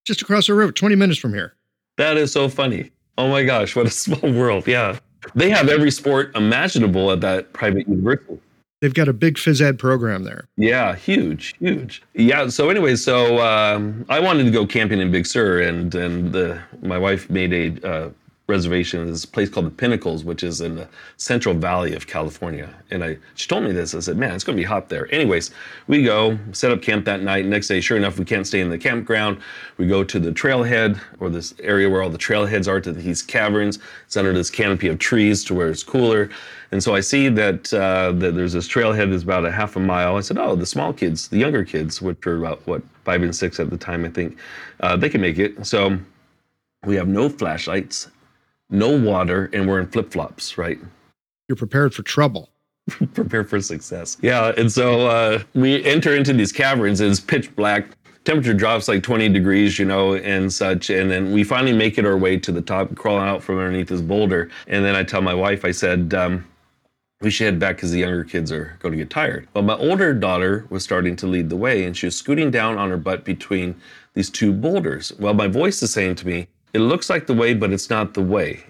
Just across the river, 20 minutes from here. That is so funny. Oh my gosh, what a small world. Yeah. They have every sport imaginable at that private university. They've got a big phys ed program there. Yeah, huge, huge. Yeah. So anyway, so um, I wanted to go camping in Big Sur, and and the, my wife made a uh, reservation is a place called the Pinnacles, which is in the Central Valley of California. And I, she told me this. I said, "Man, it's going to be hot there." Anyways, we go set up camp that night. Next day, sure enough, we can't stay in the campground. We go to the trailhead or this area where all the trailheads are to these caverns. It's under this canopy of trees to where it's cooler. And so I see that uh, that there's this trailhead that's about a half a mile. I said, "Oh, the small kids, the younger kids, which were about what five and six at the time, I think, uh, they can make it." So we have no flashlights no water, and we're in flip flops, right? You're prepared for trouble. Prepare for success. Yeah. And so uh, we enter into these caverns, it's pitch black. Temperature drops like 20 degrees, you know, and such. And then we finally make it our way to the top, crawling out from underneath this boulder. And then I tell my wife, I said, um, we should head back because the younger kids are going to get tired. But my older daughter was starting to lead the way, and she was scooting down on her butt between these two boulders. Well, my voice is saying to me, it looks like the way, but it's not the way.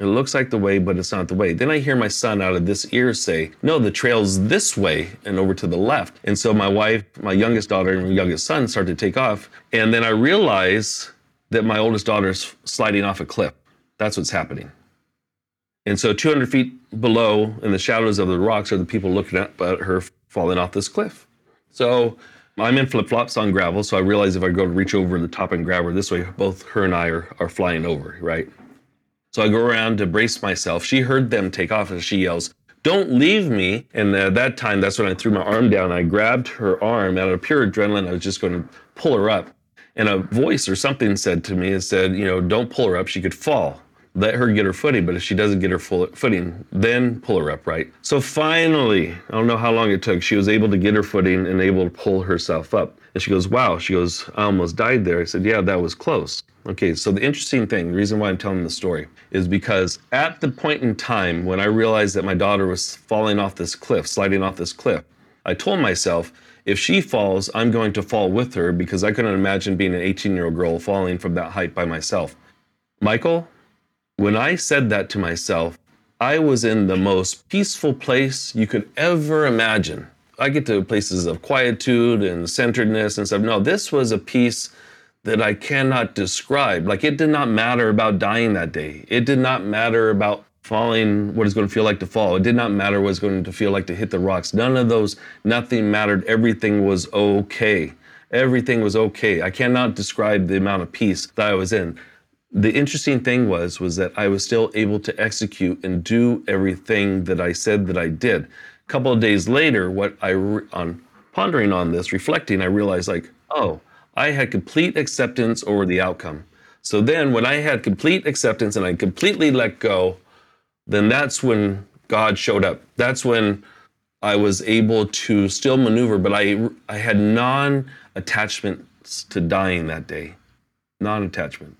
It looks like the way, but it's not the way. Then I hear my son out of this ear say, No, the trail's this way and over to the left. And so my wife, my youngest daughter, and my youngest son start to take off. And then I realize that my oldest daughter's sliding off a cliff. That's what's happening. And so 200 feet below, in the shadows of the rocks, are the people looking at her falling off this cliff. So I'm in flip flops on gravel, so I realize if I go to reach over the top and grab her this way, both her and I are, are flying over, right? So I go around to brace myself. She heard them take off and she yells, Don't leave me. And at that time, that's when I threw my arm down. I grabbed her arm out of pure adrenaline. I was just going to pull her up. And a voice or something said to me, it said, You know, don't pull her up. She could fall let her get her footing. But if she doesn't get her full footing, then pull her up, right? So finally, I don't know how long it took, she was able to get her footing and able to pull herself up. And she goes, Wow, she goes, I almost died there. I said, Yeah, that was close. Okay, so the interesting thing, the reason why I'm telling the story is because at the point in time when I realized that my daughter was falling off this cliff, sliding off this cliff, I told myself, if she falls, I'm going to fall with her because I couldn't imagine being an 18 year old girl falling from that height by myself. Michael, when I said that to myself, I was in the most peaceful place you could ever imagine. I get to places of quietude and centeredness and stuff. No, this was a peace that I cannot describe. Like it did not matter about dying that day. It did not matter about falling, what it's going to feel like to fall. It did not matter what it's going to feel like to hit the rocks. None of those, nothing mattered. Everything was okay. Everything was okay. I cannot describe the amount of peace that I was in the interesting thing was was that I was still able to execute and do everything that I said that I did. A couple of days later, what I on pondering on this, reflecting, I realized like, oh, I had complete acceptance over the outcome. So then when I had complete acceptance and I completely let go, then that's when God showed up. That's when I was able to still maneuver, but I I had non-attachments to dying that day. Non attachment.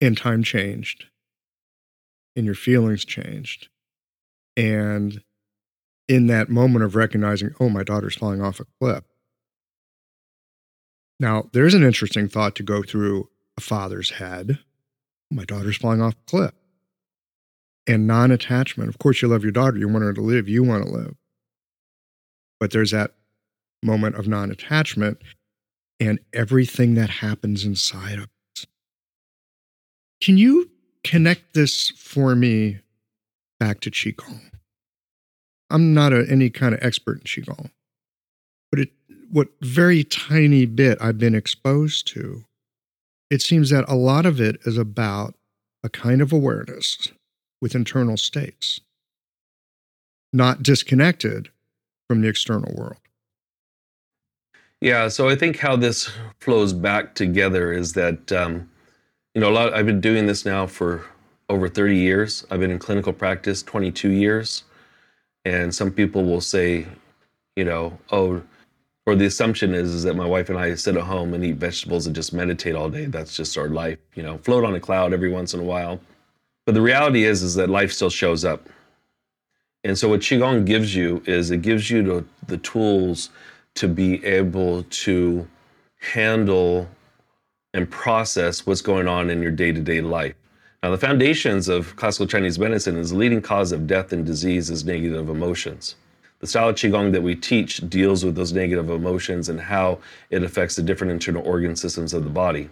And time changed, and your feelings changed. And in that moment of recognizing, oh, my daughter's falling off a cliff. Now, there's an interesting thought to go through a father's head. My daughter's falling off a cliff. And non attachment. Of course, you love your daughter. You want her to live. You want to live. But there's that moment of non attachment and everything that happens inside of. Can you connect this for me back to Qigong? I'm not a, any kind of expert in Qigong, but it, what very tiny bit I've been exposed to, it seems that a lot of it is about a kind of awareness with internal states, not disconnected from the external world. Yeah, so I think how this flows back together is that um, you know a lot. I've been doing this now for over 30 years. I've been in clinical practice 22 years, and some people will say, you know, oh, or the assumption is is that my wife and I sit at home and eat vegetables and just meditate all day. That's just our life, you know, float on a cloud every once in a while. But the reality is is that life still shows up. And so what qigong gives you is it gives you the, the tools to be able to handle and process what's going on in your day to day life. Now, the foundations of classical Chinese medicine is the leading cause of death and disease is negative emotions. The style of Qigong that we teach deals with those negative emotions and how it affects the different internal organ systems of the body.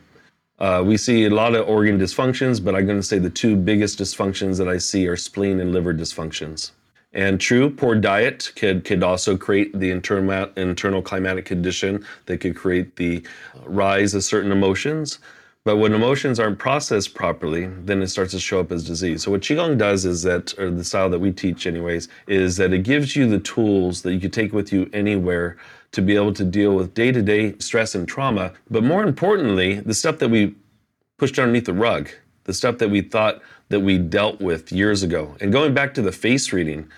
Uh, we see a lot of organ dysfunctions, but I'm going to say the two biggest dysfunctions that I see are spleen and liver dysfunctions. And true, poor diet could, could also create the internal, internal climatic condition that could create the rise of certain emotions. But when emotions aren't processed properly, then it starts to show up as disease. So what Qigong does is that, or the style that we teach anyways, is that it gives you the tools that you can take with you anywhere to be able to deal with day-to-day stress and trauma. But more importantly, the stuff that we pushed underneath the rug, the stuff that we thought that we dealt with years ago. And going back to the face reading,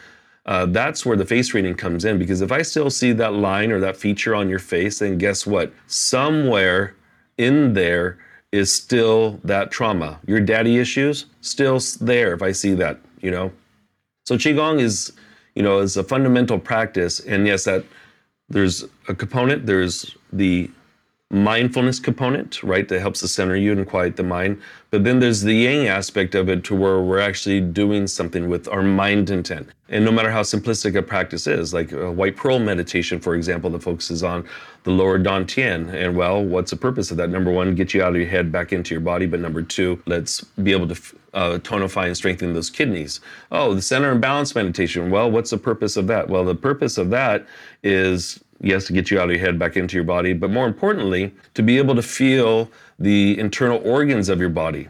uh, that's where the face reading comes in because if I still see that line or that feature on your face, then guess what? Somewhere in there is still that trauma. Your daddy issues still there if I see that, you know. So qigong is, you know, is a fundamental practice and yes that there's a component, there's the mindfulness component, right, that helps to center you and quiet the mind. But then there's the yang aspect of it to where we're actually doing something with our mind intent. And no matter how simplistic a practice is, like a white pearl meditation, for example, that focuses on the lower dantian. And well, what's the purpose of that? Number one, get you out of your head back into your body. But number two, let's be able to uh, tonify and strengthen those kidneys. Oh, the center and balance meditation. Well, what's the purpose of that? Well, the purpose of that is yes, to get you out of your head back into your body, but more importantly, to be able to feel the internal organs of your body.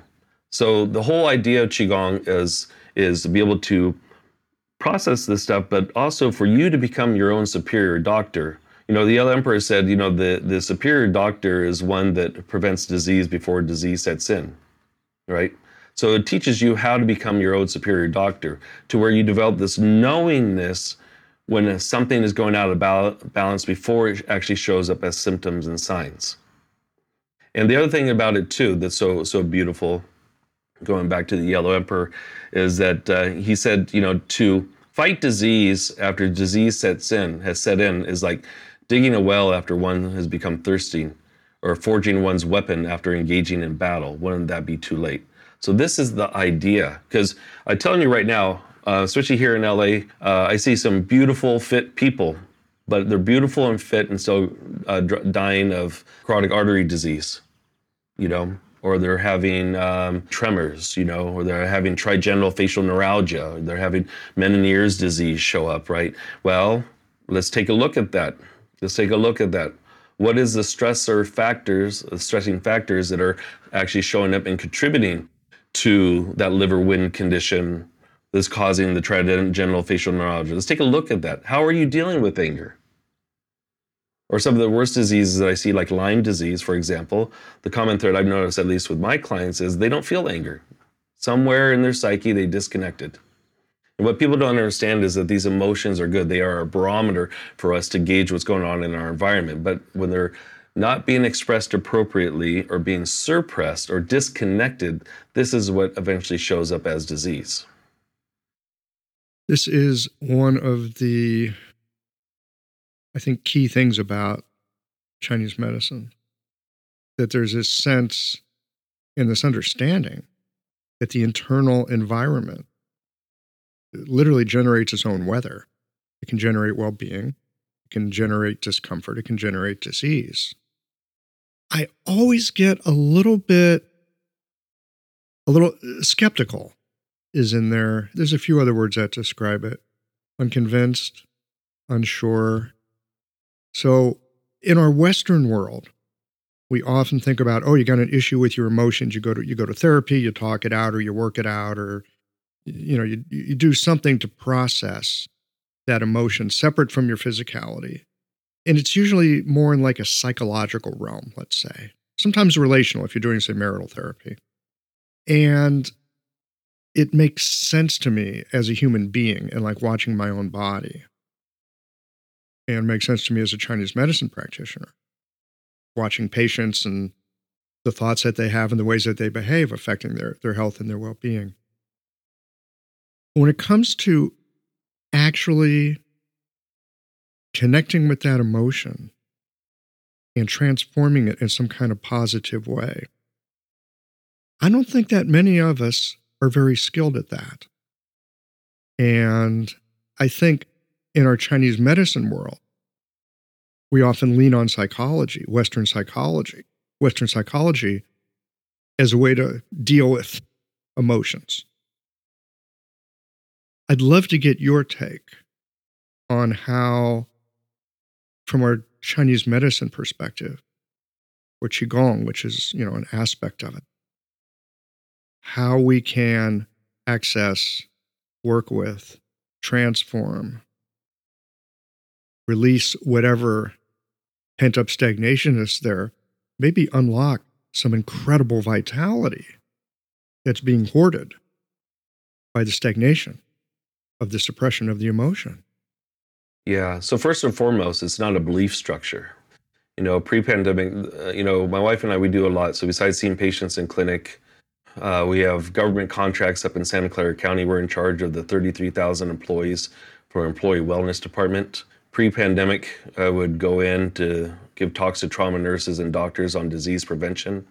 So the whole idea of qigong is is to be able to process this stuff, but also for you to become your own superior doctor. You know, the Yellow Emperor said, you know, the, the superior doctor is one that prevents disease before disease sets in, right? So it teaches you how to become your own superior doctor to where you develop this knowingness when something is going out of balance before it actually shows up as symptoms and signs. And the other thing about it too that's so so beautiful, going back to the Yellow Emperor, is that uh, he said, you know, to fight disease after disease sets in has set in is like digging a well after one has become thirsty, or forging one's weapon after engaging in battle. Wouldn't that be too late? So this is the idea, because I'm telling you right now, uh, especially here in LA, uh, I see some beautiful, fit people, but they're beautiful and fit and still uh, dying of carotid artery disease, you know, or they're having um, tremors, you know, or they're having trigeminal facial neuralgia, or they're having Meniere's disease show up, right? Well, let's take a look at that. Let's take a look at that. What is the stressor factors, the stressing factors that are actually showing up and contributing to that liver wind condition that's causing the trigeminal facial neuralgia. Let's take a look at that. How are you dealing with anger? Or some of the worst diseases that I see, like Lyme disease, for example, the common thread I've noticed, at least with my clients, is they don't feel anger. Somewhere in their psyche, they disconnected. And what people don't understand is that these emotions are good. They are a barometer for us to gauge what's going on in our environment. But when they're not being expressed appropriately or being suppressed or disconnected, this is what eventually shows up as disease. This is one of the, I think, key things about Chinese medicine that there's this sense and this understanding that the internal environment literally generates its own weather. It can generate well being, it can generate discomfort, it can generate disease. I always get a little bit, a little uh, skeptical is in there. There's a few other words that describe it unconvinced, unsure. So, in our Western world, we often think about, oh, you got an issue with your emotions. You go to you go to therapy, you talk it out, or you work it out, or you know, you you do something to process that emotion separate from your physicality. And it's usually more in like a psychological realm, let's say. Sometimes relational if you're doing, say, marital therapy. And it makes sense to me as a human being and like watching my own body. And makes sense to me as a Chinese medicine practitioner, watching patients and the thoughts that they have and the ways that they behave affecting their, their health and their well being. When it comes to actually connecting with that emotion and transforming it in some kind of positive way. I don't think that many of us are very skilled at that. And I think in our Chinese medicine world, we often lean on psychology, Western psychology, Western psychology as a way to deal with emotions. I'd love to get your take on how, from our Chinese medicine perspective, or Qigong, which is, you know, an aspect of it, how we can access, work with, transform, release whatever pent up stagnation is there, maybe unlock some incredible vitality that's being hoarded by the stagnation of the suppression of the emotion. Yeah. So first and foremost, it's not a belief structure. You know, pre-pandemic, uh, you know, my wife and I we do a lot. So besides seeing patients in clinic, uh, we have government contracts up in Santa Clara County. We're in charge of the 33,000 employees for our employee wellness department. Pre-pandemic, I would go in to give talks to trauma nurses and doctors on disease prevention.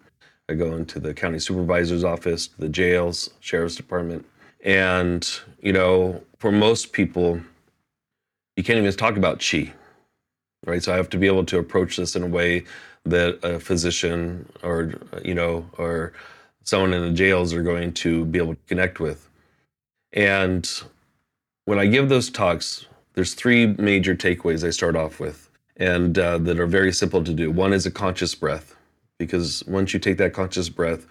I go into the county supervisor's office, the jails, sheriff's department, and you know, for most people, you can't even talk about chi, right? So I have to be able to approach this in a way that a physician or you know or someone in the jails are going to be able to connect with. And when I give those talks, there's three major takeaways I start off with, and uh, that are very simple to do. One is a conscious breath, because once you take that conscious breath,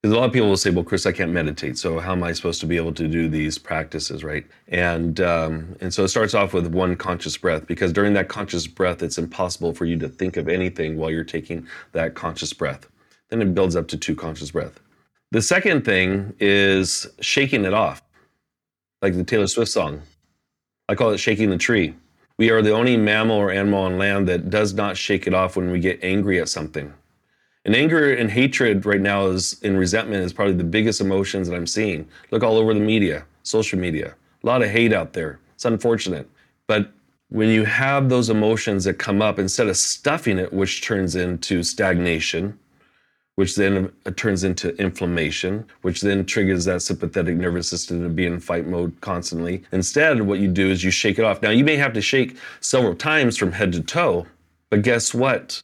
because a lot of people will say, "Well, Chris, I can't meditate, so how am I supposed to be able to do these practices, right?" And um, and so it starts off with one conscious breath, because during that conscious breath, it's impossible for you to think of anything while you're taking that conscious breath. Then it builds up to two conscious breath. The second thing is shaking it off, like the Taylor Swift song. I call it shaking the tree. We are the only mammal or animal on land that does not shake it off when we get angry at something. And anger and hatred right now is in resentment is probably the biggest emotions that I'm seeing. Look all over the media, social media. A lot of hate out there. It's unfortunate. But when you have those emotions that come up, instead of stuffing it, which turns into stagnation, which then uh, turns into inflammation, which then triggers that sympathetic nervous system to be in fight mode constantly. Instead, what you do is you shake it off. Now, you may have to shake several times from head to toe, but guess what?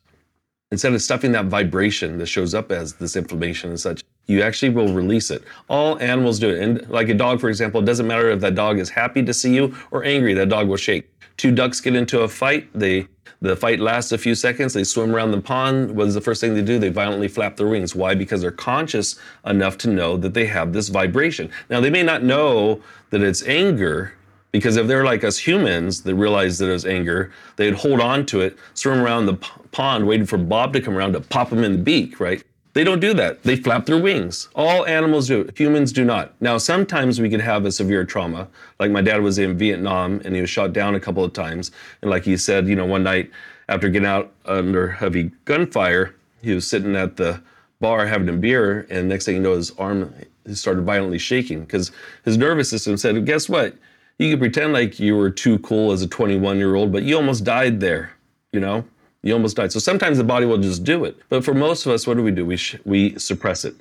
Instead of stuffing that vibration that shows up as this inflammation and such, you actually will release it. All animals do it. And like a dog, for example, it doesn't matter if that dog is happy to see you or angry, that dog will shake. Two ducks get into a fight, they the fight lasts a few seconds, they swim around the pond. What is the first thing they do? They violently flap their wings. Why? Because they're conscious enough to know that they have this vibration. Now they may not know that it's anger, because if they're like us humans that realize that it's anger, they'd hold on to it, swim around the pond waiting for Bob to come around to pop them in the beak, right? They don't do that. They flap their wings. All animals do. Humans do not. Now, sometimes we could have a severe trauma. Like my dad was in Vietnam and he was shot down a couple of times. And like he said, you know, one night after getting out under heavy gunfire, he was sitting at the bar having a beer, and next thing you know, his arm started violently shaking because his nervous system said, "Guess what? You could pretend like you were too cool as a 21 year old, but you almost died there. You know, you almost died. So sometimes the body will just do it. But for most of us, what do we do? We sh- we suppress it.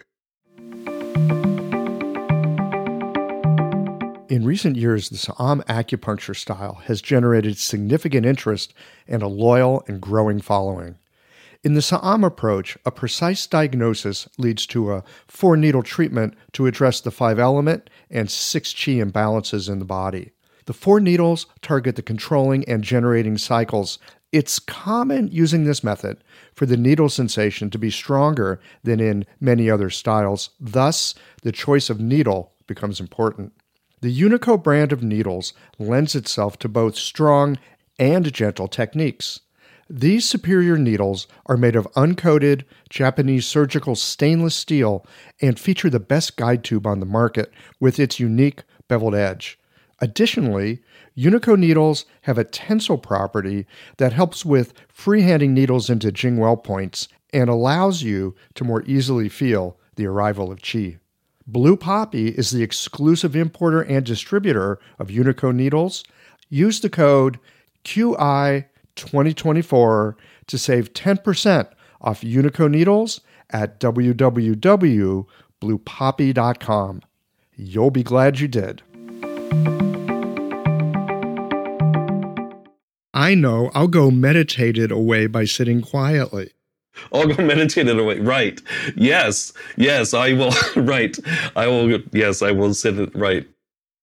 In recent years, the Sa'am acupuncture style has generated significant interest and a loyal and growing following. In the Sa'am approach, a precise diagnosis leads to a four needle treatment to address the five element and six chi imbalances in the body. The four needles target the controlling and generating cycles. It's common using this method for the needle sensation to be stronger than in many other styles. Thus, the choice of needle becomes important. The Unico brand of needles lends itself to both strong and gentle techniques. These superior needles are made of uncoated Japanese surgical stainless steel and feature the best guide tube on the market with its unique beveled edge. Additionally, Unico needles have a tensile property that helps with freehanding needles into Jingwell points and allows you to more easily feel the arrival of chi. Blue Poppy is the exclusive importer and distributor of Unico needles. Use the code QI 2024 to save 10% off Unico needles at www.bluepoppy.com. You'll be glad you did. I know I'll go meditated away by sitting quietly. I'll go meditate it away. Right. Yes. Yes, I will. right. I will. Yes, I will sit it right.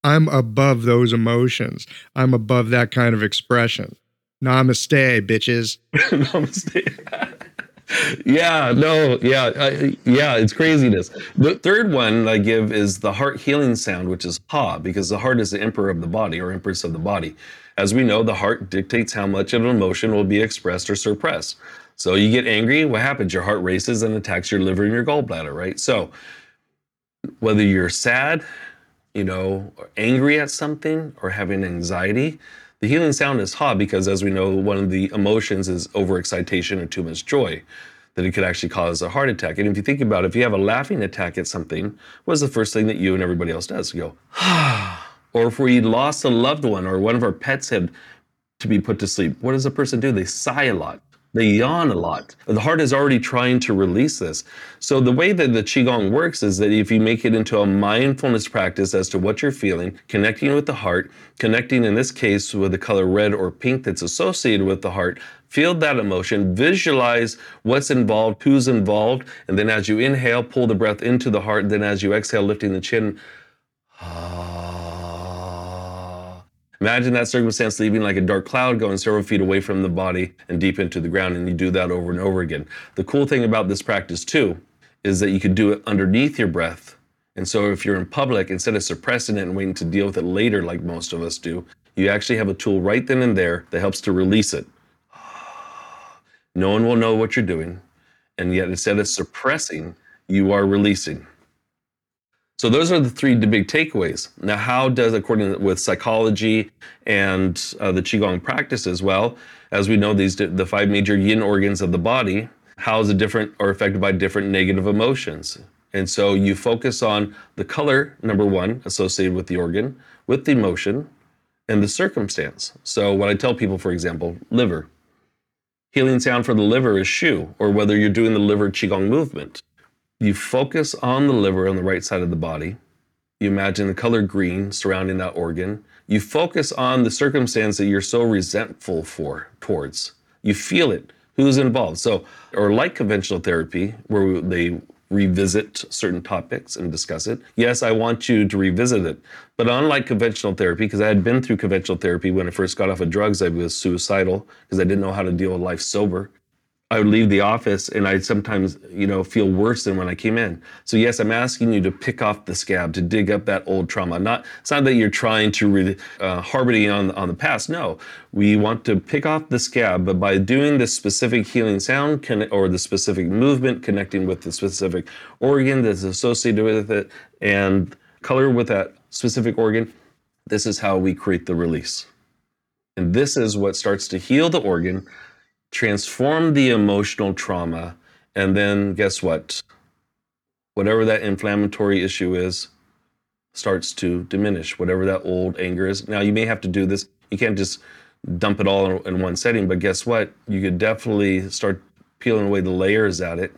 I'm above those emotions. I'm above that kind of expression. Namaste, bitches. Namaste. yeah, no, yeah, I, yeah, it's craziness. The third one I give is the heart healing sound, which is ha, because the heart is the emperor of the body or empress of the body. As we know, the heart dictates how much of an emotion will be expressed or suppressed. So you get angry, what happens? Your heart races and attacks your liver and your gallbladder, right? So whether you're sad, you know, or angry at something or having anxiety, the healing sound is ha because, as we know, one of the emotions is overexcitation or too much joy, that it could actually cause a heart attack. And if you think about it, if you have a laughing attack at something, what's the first thing that you and everybody else does? You go, ah. Or if we lost a loved one or one of our pets had to be put to sleep, what does a person do? They sigh a lot. They yawn a lot. The heart is already trying to release this. So the way that the Qigong works is that if you make it into a mindfulness practice as to what you're feeling, connecting with the heart, connecting in this case with the color red or pink that's associated with the heart, feel that emotion, visualize what's involved, who's involved, and then as you inhale, pull the breath into the heart, and then as you exhale, lifting the chin, ah. Imagine that circumstance leaving like a dark cloud going several feet away from the body and deep into the ground, and you do that over and over again. The cool thing about this practice, too, is that you could do it underneath your breath. And so if you're in public, instead of suppressing it and waiting to deal with it later, like most of us do, you actually have a tool right then and there that helps to release it. No one will know what you're doing. And yet, instead of suppressing, you are releasing. So those are the three big takeaways. Now, how does, according with psychology and uh, the qigong practices, well, as we know, these the five major yin organs of the body, how is it different or affected by different negative emotions? And so you focus on the color, number one, associated with the organ, with the emotion, and the circumstance. So what I tell people, for example, liver. Healing sound for the liver is shu, or whether you're doing the liver qigong movement. You focus on the liver on the right side of the body. You imagine the color green surrounding that organ. You focus on the circumstance that you're so resentful for towards. You feel it. Who's involved? So, or like conventional therapy, where they revisit certain topics and discuss it. Yes, I want you to revisit it. But unlike conventional therapy, because I had been through conventional therapy when I first got off of drugs, I was suicidal because I didn't know how to deal with life sober. I would leave the office and I'd sometimes, you know, feel worse than when I came in. So yes, I'm asking you to pick off the scab, to dig up that old trauma. Not, it's not that you're trying to re, uh, on, on the past. No, we want to pick off the scab, but by doing the specific healing sound or the specific movement, connecting with the specific organ that's associated with it and color with that specific organ, this is how we create the release. And this is what starts to heal the organ transform the emotional trauma, and then guess what? Whatever that inflammatory issue is starts to diminish, whatever that old anger is. Now, you may have to do this. You can't just dump it all in, one setting, but guess what? You could definitely start peeling away the layers at it.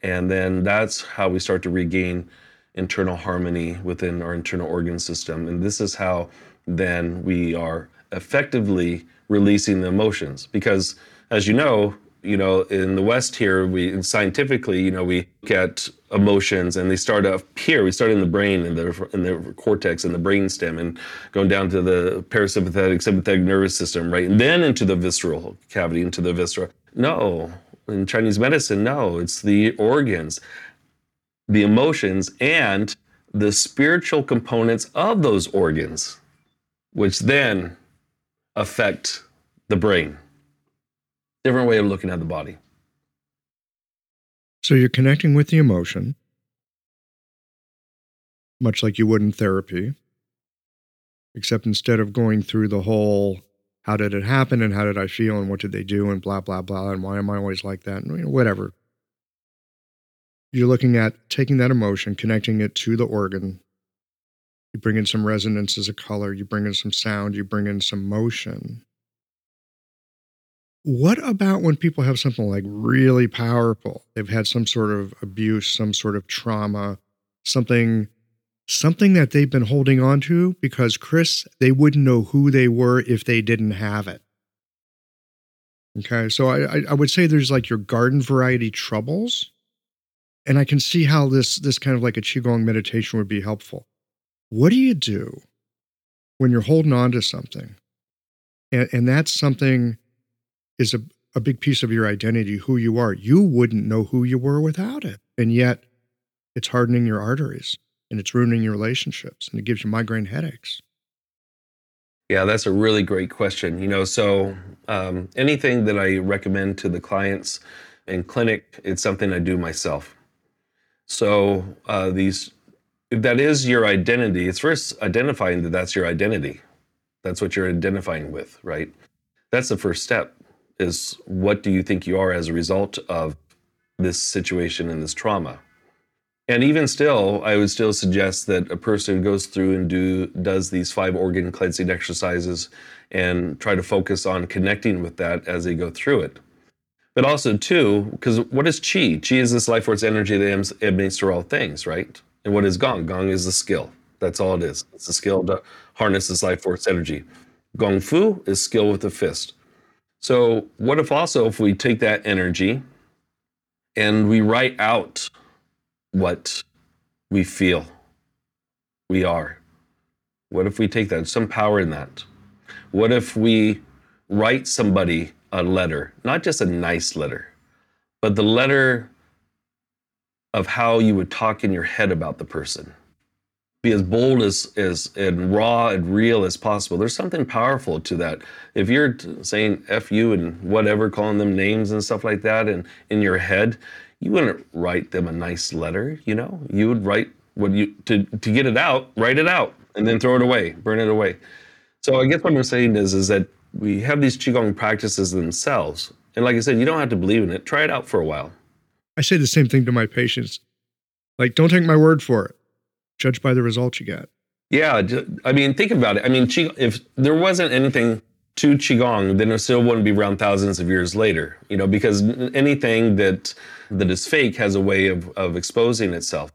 And then that's how we start to regain internal harmony within our internal organ system. And this is how then we are effectively releasing the emotions. Because as you know, you know, in the West here, we scientifically, you know, we at emotions and they start up here. We start in the brain and the in the cortex and the brain stem and going down to the parasympathetic, sympathetic nervous system, right? And then into the visceral cavity, into the viscera. No, in Chinese medicine, no, it's the organs, the emotions, and the spiritual components of those organs, which then affect the brain. Different way of looking at the body. So you're connecting with the emotion, much like you would in therapy, except instead of going through the whole how did it happen and how did I feel and what did they do and blah, blah, blah, and why am I always like that and whatever. You're looking at taking that emotion, connecting it to the organ. You bring in some resonances of color, you bring in some sound, you bring in some motion. What about when people have something like really powerful? They've had some sort of abuse, some sort of trauma, something something that they've been holding on to because Chris, they wouldn't know who they were if they didn't have it. Okay, so I, I would say there's like your garden variety troubles, and I can see how this this kind of like a qigong meditation would be helpful. What do you do when you're holding on to something, and, and that's something is a, a big piece of your identity, who you are. You wouldn't know who you were without it, and yet it's hardening your arteries and it's ruining your relationships and it gives you migraine headaches? Yeah, that's a really great question. You know, so um, anything that I recommend to the clients in clinic, it's something I do myself. So uh, these, if that is your identity, it's first identifying that that's your identity. That's what you're identifying with, right? That's the first step. Is what do you think you are as a result of this situation and this trauma? And even still, I would still suggest that a person who goes through and do does these five organ cleansing exercises and try to focus on connecting with that as they go through it. But also too, because what is chi? Chi is this life force energy that emanates through all things, right? And what is gong? Gong is the skill. That's all it is. It's a skill to harness this life force energy. Gong fu is skill with the fist. So what if also if we take that energy and we write out what we feel we are? What if we take that, some power in that? What if we write somebody a letter, not just a nice letter, but the letter of how you would talk in your head about the person? Be as bold as, as and raw and real as possible. There's something powerful to that. If you're saying F you and whatever, calling them names and stuff like that, and in your head, you wouldn't write them a nice letter, you know? You would write what you to to get it out, write it out, and then throw it away, burn it away. So I guess what I'm saying is is that we have these qigong practices themselves, and like I said, you don't have to believe in it. Try it out for a while. I say the same thing to my patients. Like, don't take my word for it. Judge by the results you get. Yeah, I mean, think about it. I mean, if there wasn't anything to qigong, then it still wouldn't be around thousands of years later. You know, because anything that that is fake has a way of, of exposing itself.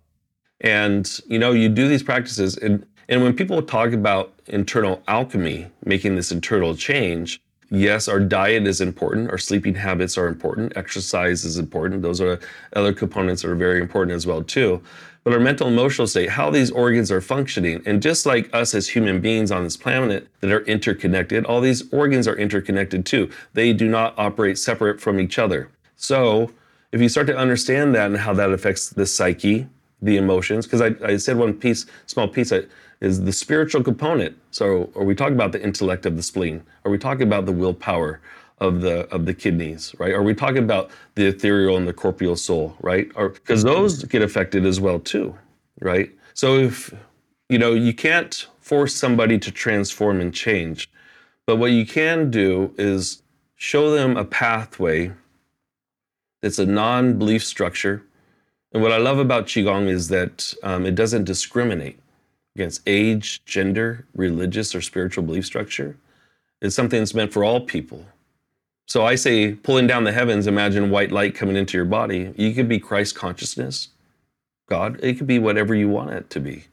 And, you know, you do these practices and, and when people talk about internal alchemy, making this internal change, yes, our diet is important, our sleeping habits are important, exercise is important. Those are other components that are very important as well too. But our mental emotional state, how these organs are functioning, and just like us as human beings on this planet that are interconnected, all these organs are interconnected too. They do not operate separate from each other. So if you start to understand that and how that affects the psyche, the emotions, because I, I, said one piece, small piece, is the spiritual component. So are we talking about the intellect of the spleen? Are we talking about the willpower of the of the kidneys, right? Are we talking about the ethereal and the corporeal soul, right? Or because those get affected as well too, right? So if you know you can't force somebody to transform and change, but what you can do is show them a pathway that's a non belief structure. And what I love about Qigong is that um, it doesn't discriminate against age, gender, religious, or spiritual belief structure. It's something that's meant for all people. So I say, pulling down the heavens, imagine white light coming into your body. You could be Christ consciousness, God. It could be whatever you want it to be,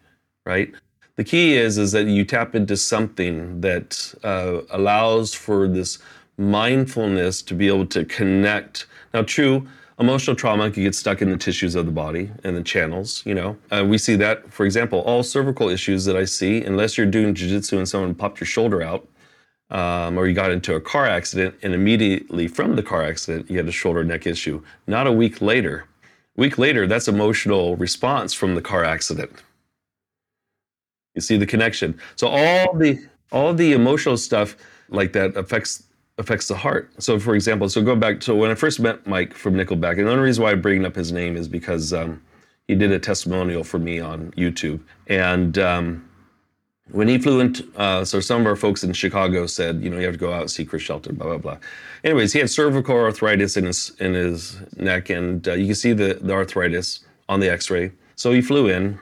right? The key is is that you tap into something that uh, allows for this mindfulness to be able to connect. Now, true, emotional trauma can get stuck in the tissues of the body and the channels. You know, uh, we see that, for example, all cervical issues that I see, unless you're doing jujitsu and someone popped your shoulder out, um, or you got into a car accident and immediately from the car accident you had a shoulder neck issue. Not a week later. A week later, that's emotional response from the car accident. You see the connection. So all the all the emotional stuff like that affects affects the heart. So, for example, so go back to when I first met Mike from Nickelback, and the only reason why I'm bringing up his name is because um, he did a testimonial for me on YouTube, and um, when he flew into, uh, so some of our folks in Chicago said, you know, you have to go out and see Chris Shelton, blah blah blah. Anyways, he had cervical arthritis in his in his neck, and uh, you can see the the arthritis on the X-ray. So he flew in,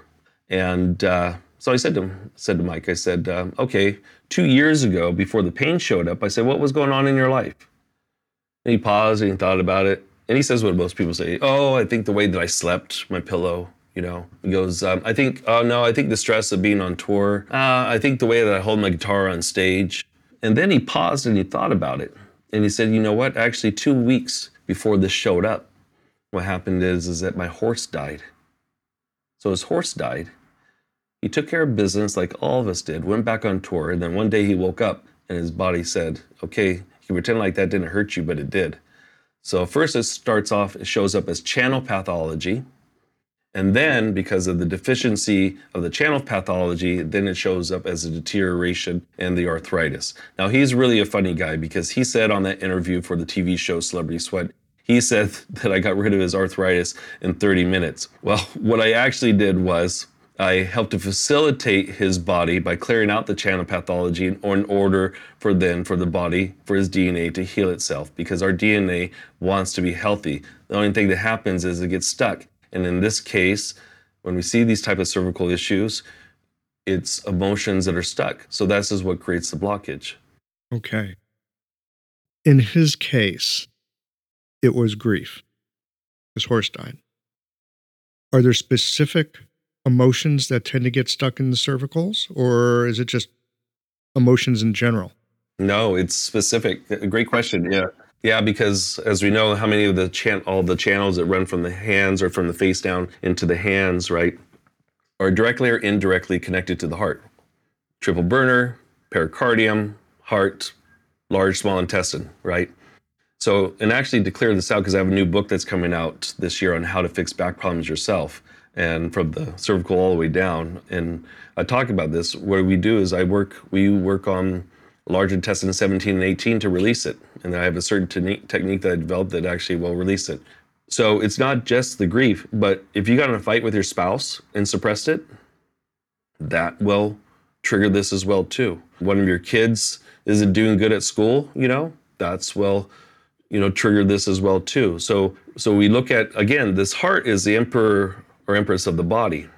and uh, so I said to him, said to Mike, I said, uh, okay, two years ago, before the pain showed up, I said, what was going on in your life? And he paused and he thought about it, and he says what most people say, oh, I think the way that I slept, my pillow, you know, he goes, um, I think, oh no, I think the stress of being on tour. Uh, I think the way that I hold my guitar on stage. And then he paused and he thought about it. And he said, you know what? Actually, two weeks before this showed up, what happened is, is that my horse died. So his horse died. He took care of business like all of us did, went back on tour, and then one day he woke up and his body said, okay, you pretend like that didn't hurt you, but it did. So first it starts off, it shows up as channel pathology. And then, because of the deficiency of the channel pathology, then it shows up as a deterioration and the arthritis. Now, he's really a funny guy because he said on that interview for the TV show Celebrity Sweat, he said that I got rid of his arthritis in 30 minutes. Well, what I actually did was I helped to facilitate his body by clearing out the channel pathology in, order for then for the body, for his DNA to heal itself because our DNA wants to be healthy. The only thing that happens is it gets stuck. And in this case, when we see these type of cervical issues, it's emotions that are stuck. So this is what creates the blockage. Okay. In his case, it was grief. His horse died. Are there specific emotions that tend to get stuck in the cervicals, or is it just emotions in general? No, it's specific. Great question. Yeah. Yeah, because as we know, how many of the all the channels that run from the hands or from the face down into the hands, right, are directly or indirectly connected to the heart. Triple burner, pericardium, heart, large small intestine, right? So, and actually to clear this out, because I have a new book that's coming out this year on how to fix back problems yourself, and from the cervical all the way down. And I talk about this. What we do is I work, we work on large intestine 17 and 18 to release it. And I have a certain technique that I developed that actually will release it. So it's not just the grief, but if you got in a fight with your spouse and suppressed it, that will trigger this as well too. One of your kids isn't doing good at school, you know, that's well, you know, trigger this as well too. So so we look at again, this heart is the emperor or empress of the body.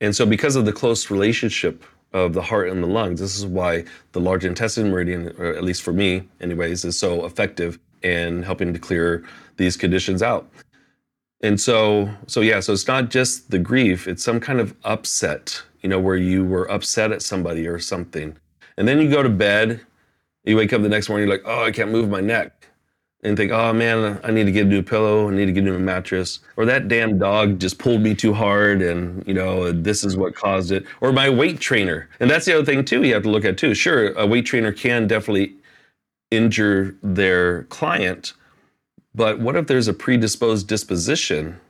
And so because of the close relationship of the heart and the lungs. This is why the large intestine meridian, or at least for me, anyways, is so effective in helping to clear these conditions out. And so, so yeah, so it's not just the grief; it's some kind of upset, you know, where you were upset at somebody or something, and then you go to bed, you wake up the next morning, you're like, oh, I can't move my neck and think, oh man, I need to get a new pillow, I need to get a new mattress, or that damn dog just pulled me too hard, and you know this is what caused it, or my weight trainer. And that's the other thing too you have to look at too. Sure, a weight trainer can definitely injure their client, but what if there's a predisposed disposition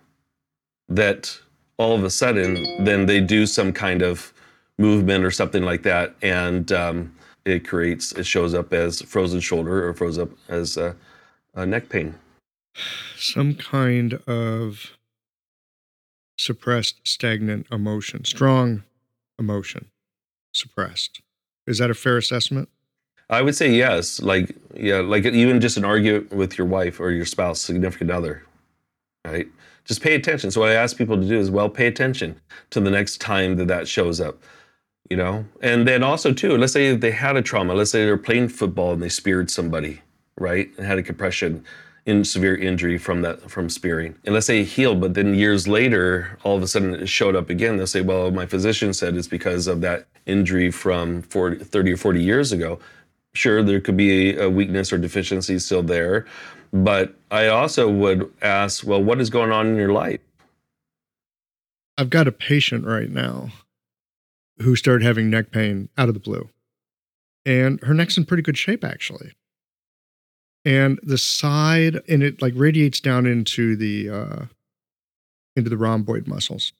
that all of a sudden then they do some kind of movement or something like that, and um, it creates it shows up as frozen shoulder or froze up as uh, uh, neck pain? Some kind of suppressed, stagnant emotion, strong emotion, suppressed. Is that a fair assessment? I would say yes. Like, yeah, like even just an argument with your wife or your spouse, significant other, right? Just pay attention. So what I ask people to do is, well, pay attention to the next time that that shows up, you know. And then also too, let's say they had a trauma. Let's say they're playing football and they speared somebody, right, and had a compression, in severe injury from that from spearing. And let's say it healed, but then years later, all of a sudden it showed up again. They'll say, well, my physician said it's because of that injury from 40, 30 or 40 years ago. Sure, there could be a weakness or deficiency still there. But I also would ask, well, what is going on in your life? I've got a patient right now who started having neck pain out of the blue. And her neck's in pretty good shape, actually and the side and it like radiates down into the uh, into the rhomboid muscles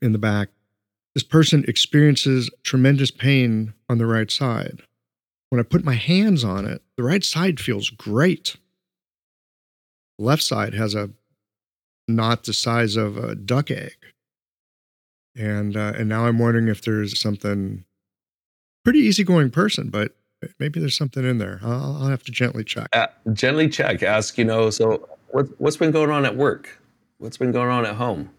in the back. This person experiences tremendous pain on the right side. When I put my hands on it, the right side feels great. The left side has a knot the size of a duck egg. And uh, and now I'm wondering if there's something pretty easygoing person, but maybe there's something in there. I'll, I'll have to gently check. Uh, gently check. Ask, you know, so what, what's been going on at work? What's been going on at home?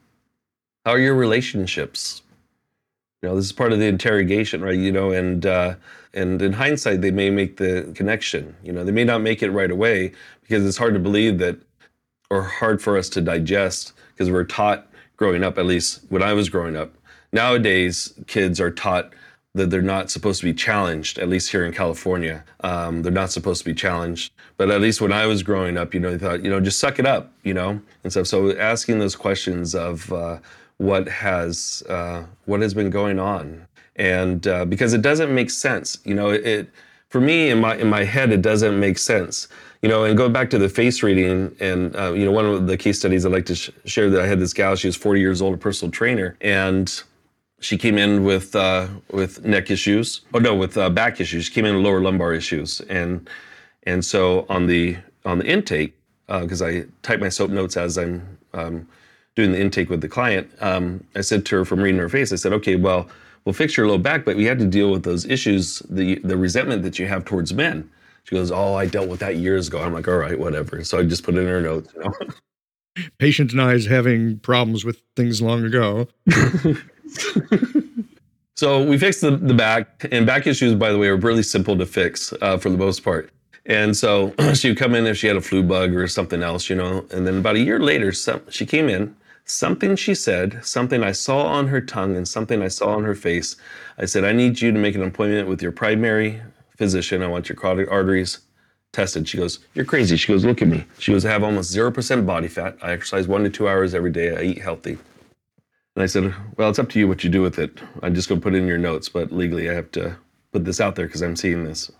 How are your relationships? You know, this is part of the interrogation, right? You know, and uh, and in hindsight, they may make the connection. You know, they may not make it right away because it's hard to believe that, or hard for us to digest because we're taught growing up. At least when I was growing up, nowadays kids are taught that they're not supposed to be challenged, at least here in California. Um, they're not supposed to be challenged. But at least when I was growing up, you know, they thought, you know, just suck it up, you know, and stuff. So asking those questions of uh, what has uh, what has been going on, and uh, because it doesn't make sense, you know, it for me in my in my head it doesn't make sense. You know, and go back to the face reading, and uh, you know, one of the case studies I'd like to sh- share that I had this gal. She was 40 years old, a personal trainer, and she came in with uh, with neck issues. Oh no, with uh, back issues. She came in with lower lumbar issues, and and so on the on the intake, because uh, I type my soap notes as I'm um, doing the intake with the client. Um, I said to her from reading her face, I said, okay, well, we'll fix your low back, but we had to deal with those issues, the the resentment that you have towards men. She goes, oh, I dealt with that years ago. I'm like, all right, whatever. So I just put it in her notes. You know? Patient is having problems with things long ago. so we fixed the, the back, and back issues, by the way, are really simple to fix uh, for the most part. And so she would come in if she had a flu bug or something else, you know. And then about a year later, some, she came in. Something she said, something I saw on her tongue, and something I saw on her face. I said, I need you to make an appointment with your primary physician. I want your carotid arteries tested. She goes, You're crazy. She goes, Look at me. She goes, I have almost 0% body fat. I exercise one to two hours every day. I eat healthy. And I said, Well, it's up to you what you do with it. I'm just going to put it in your notes, but legally I have to put this out there because I'm seeing this.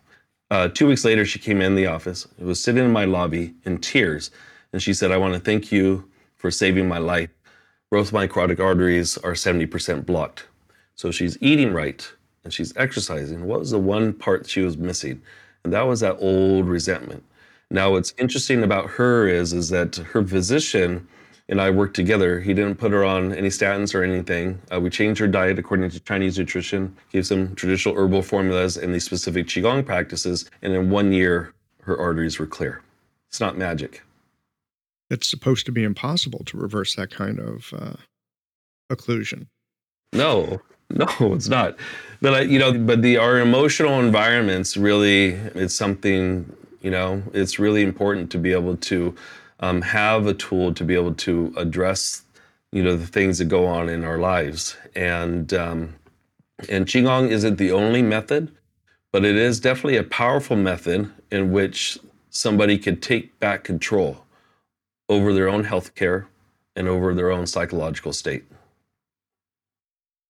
Uh, two weeks later, she came in the office. It was sitting in my lobby in tears. And she said, I want to thank you for saving my life. Both my carotid arteries are 70% blocked. So she's eating right and she's exercising. What was the one part she was missing? And that was that old resentment. Now, what's interesting about her is, is that her physician and I worked together. He didn't put her on any statins or anything. Uh, we changed her diet according to Chinese nutrition, gave some traditional herbal formulas and these specific Qigong practices. And in one year, her arteries were clear. It's not magic. It's supposed to be impossible to reverse that kind of uh, occlusion. No, no, it's not. But I, you know, but the our emotional environments really it's something. You know, it's really important to be able to um, have a tool to be able to address, you know, the things that go on in our lives. And um, and qigong isn't the only method, but it is definitely a powerful method in which somebody could take back control over their own health care and over their own psychological state.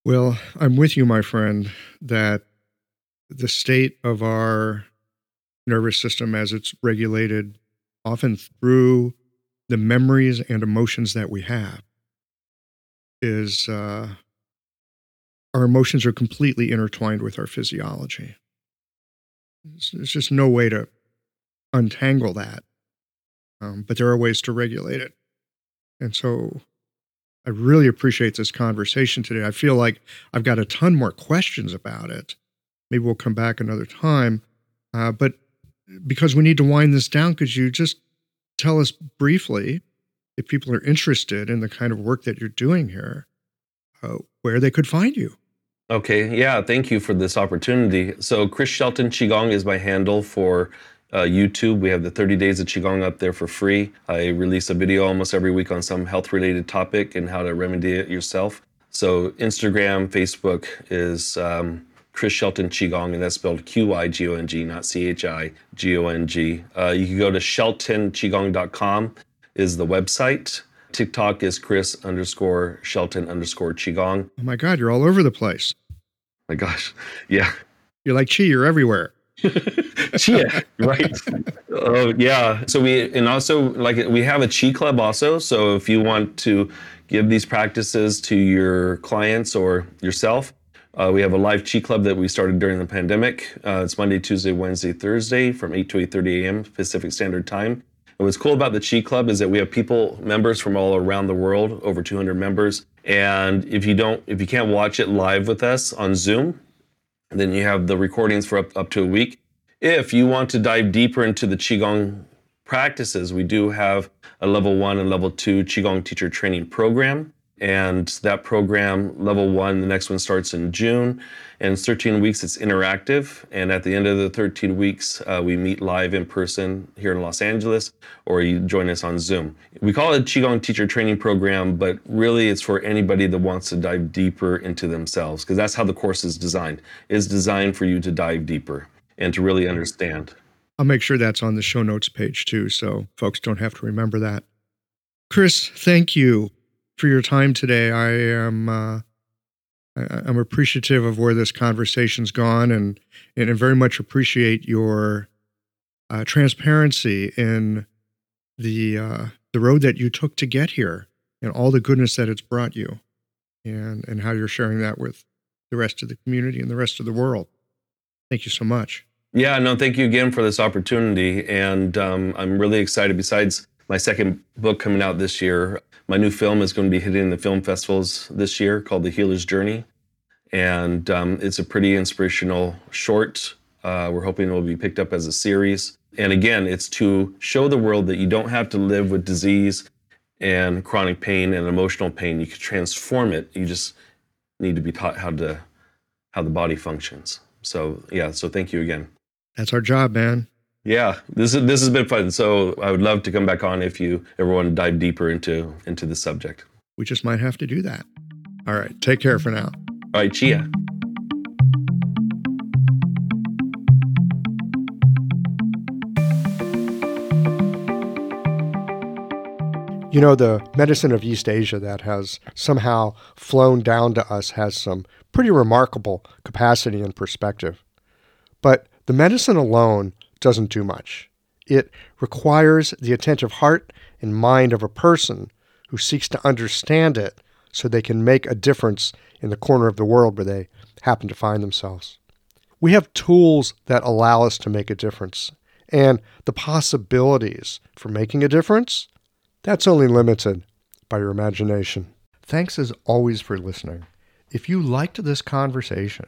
Well, I'm with you, my friend, that the state of our nervous system as it's regulated often through the memories and emotions that we have, is uh, our emotions are completely intertwined with our physiology. There's just no way to untangle that. Um, but there are ways to regulate it. And so I really appreciate this conversation today. I feel like I've got a ton more questions about it. maybe we'll come back another time. Uh, but because we need to wind this down, could you just tell us briefly, if people are interested in the kind of work that you're doing here, uh, where they could find you? Okay, yeah, thank you for this opportunity. So, Chris Shelton Qigong is my handle for uh, YouTube. We have the 30 Days of Qigong up there for free. I release a video almost every week on some health related topic and how to remedy it yourself. So, Instagram, Facebook is um, Chris Shelton Qigong, and that's spelled Q I G O N G, not C H I G O N G. Uh, you can go to sheltonqigong.com, is the website. TikTok is Chris underscore Shelton underscore Qigong. Oh my God, you're all over the place. My gosh. Yeah. You're like Chi, you're everywhere. Chia, right? Oh yeah. So we and also like we have a Chi club also. So if you want to give these practices to your clients or yourself, uh, we have a live Chi club that we started during the pandemic. Uh, it's Monday, Tuesday, Wednesday, Thursday from 8 to 8:30 a.m. Pacific Standard Time. And what's cool about the Chi Club is that we have people, members from all around the world, over 200 members. And if you don't, if you can't watch it live with us on Zoom, then you have the recordings for up, up to a week. If you want to dive deeper into the Qigong practices, we do have a level one and level two Qigong teacher training program. And that program, level one, the next one starts in June. And 13 weeks, it's interactive. And at the end of the 13 weeks, uh, we meet live in person here in Los Angeles, or you join us on Zoom. We call it Qigong Teacher Training Program, but really it's for anybody that wants to dive deeper into themselves, because that's how the course is designed. It's designed for you to dive deeper and to really understand. I'll make sure that's on the show notes page too, so folks don't have to remember that. Chris, thank you for your time today. I am uh, I'm appreciative of where this conversation's gone, and and I very much appreciate your uh, transparency in the uh, the road that you took to get here, and all the goodness that it's brought you, and and how you're sharing that with the rest of the community and the rest of the world. Thank you so much. Yeah, no, thank you again for this opportunity, and um, I'm really excited. Besides my second book coming out this year, my new film is going to be hitting the film festivals this year called The Healer's Journey. And um, it's a pretty inspirational short. Uh, we're hoping it will be picked up as a series. And again, it's to show the world that you don't have to live with disease and chronic pain and emotional pain. You can transform it. You just need to be taught how to how the body functions. So yeah, so thank you again. That's our job, man. Yeah, this is this has been fun. So I would love to come back on if you ever want to dive deeper into into the subject. We just might have to do that. All right, take care for now. All right, Chia. You know, the medicine of East Asia that has somehow flown down to us has some pretty remarkable capacity and perspective. But the medicine alone doesn't do much. It requires the attentive heart and mind of a person who seeks to understand it so they can make a difference in the corner of the world where they happen to find themselves. We have tools that allow us to make a difference, and the possibilities for making a difference, that's only limited by your imagination. Thanks as always for listening. If you liked this conversation,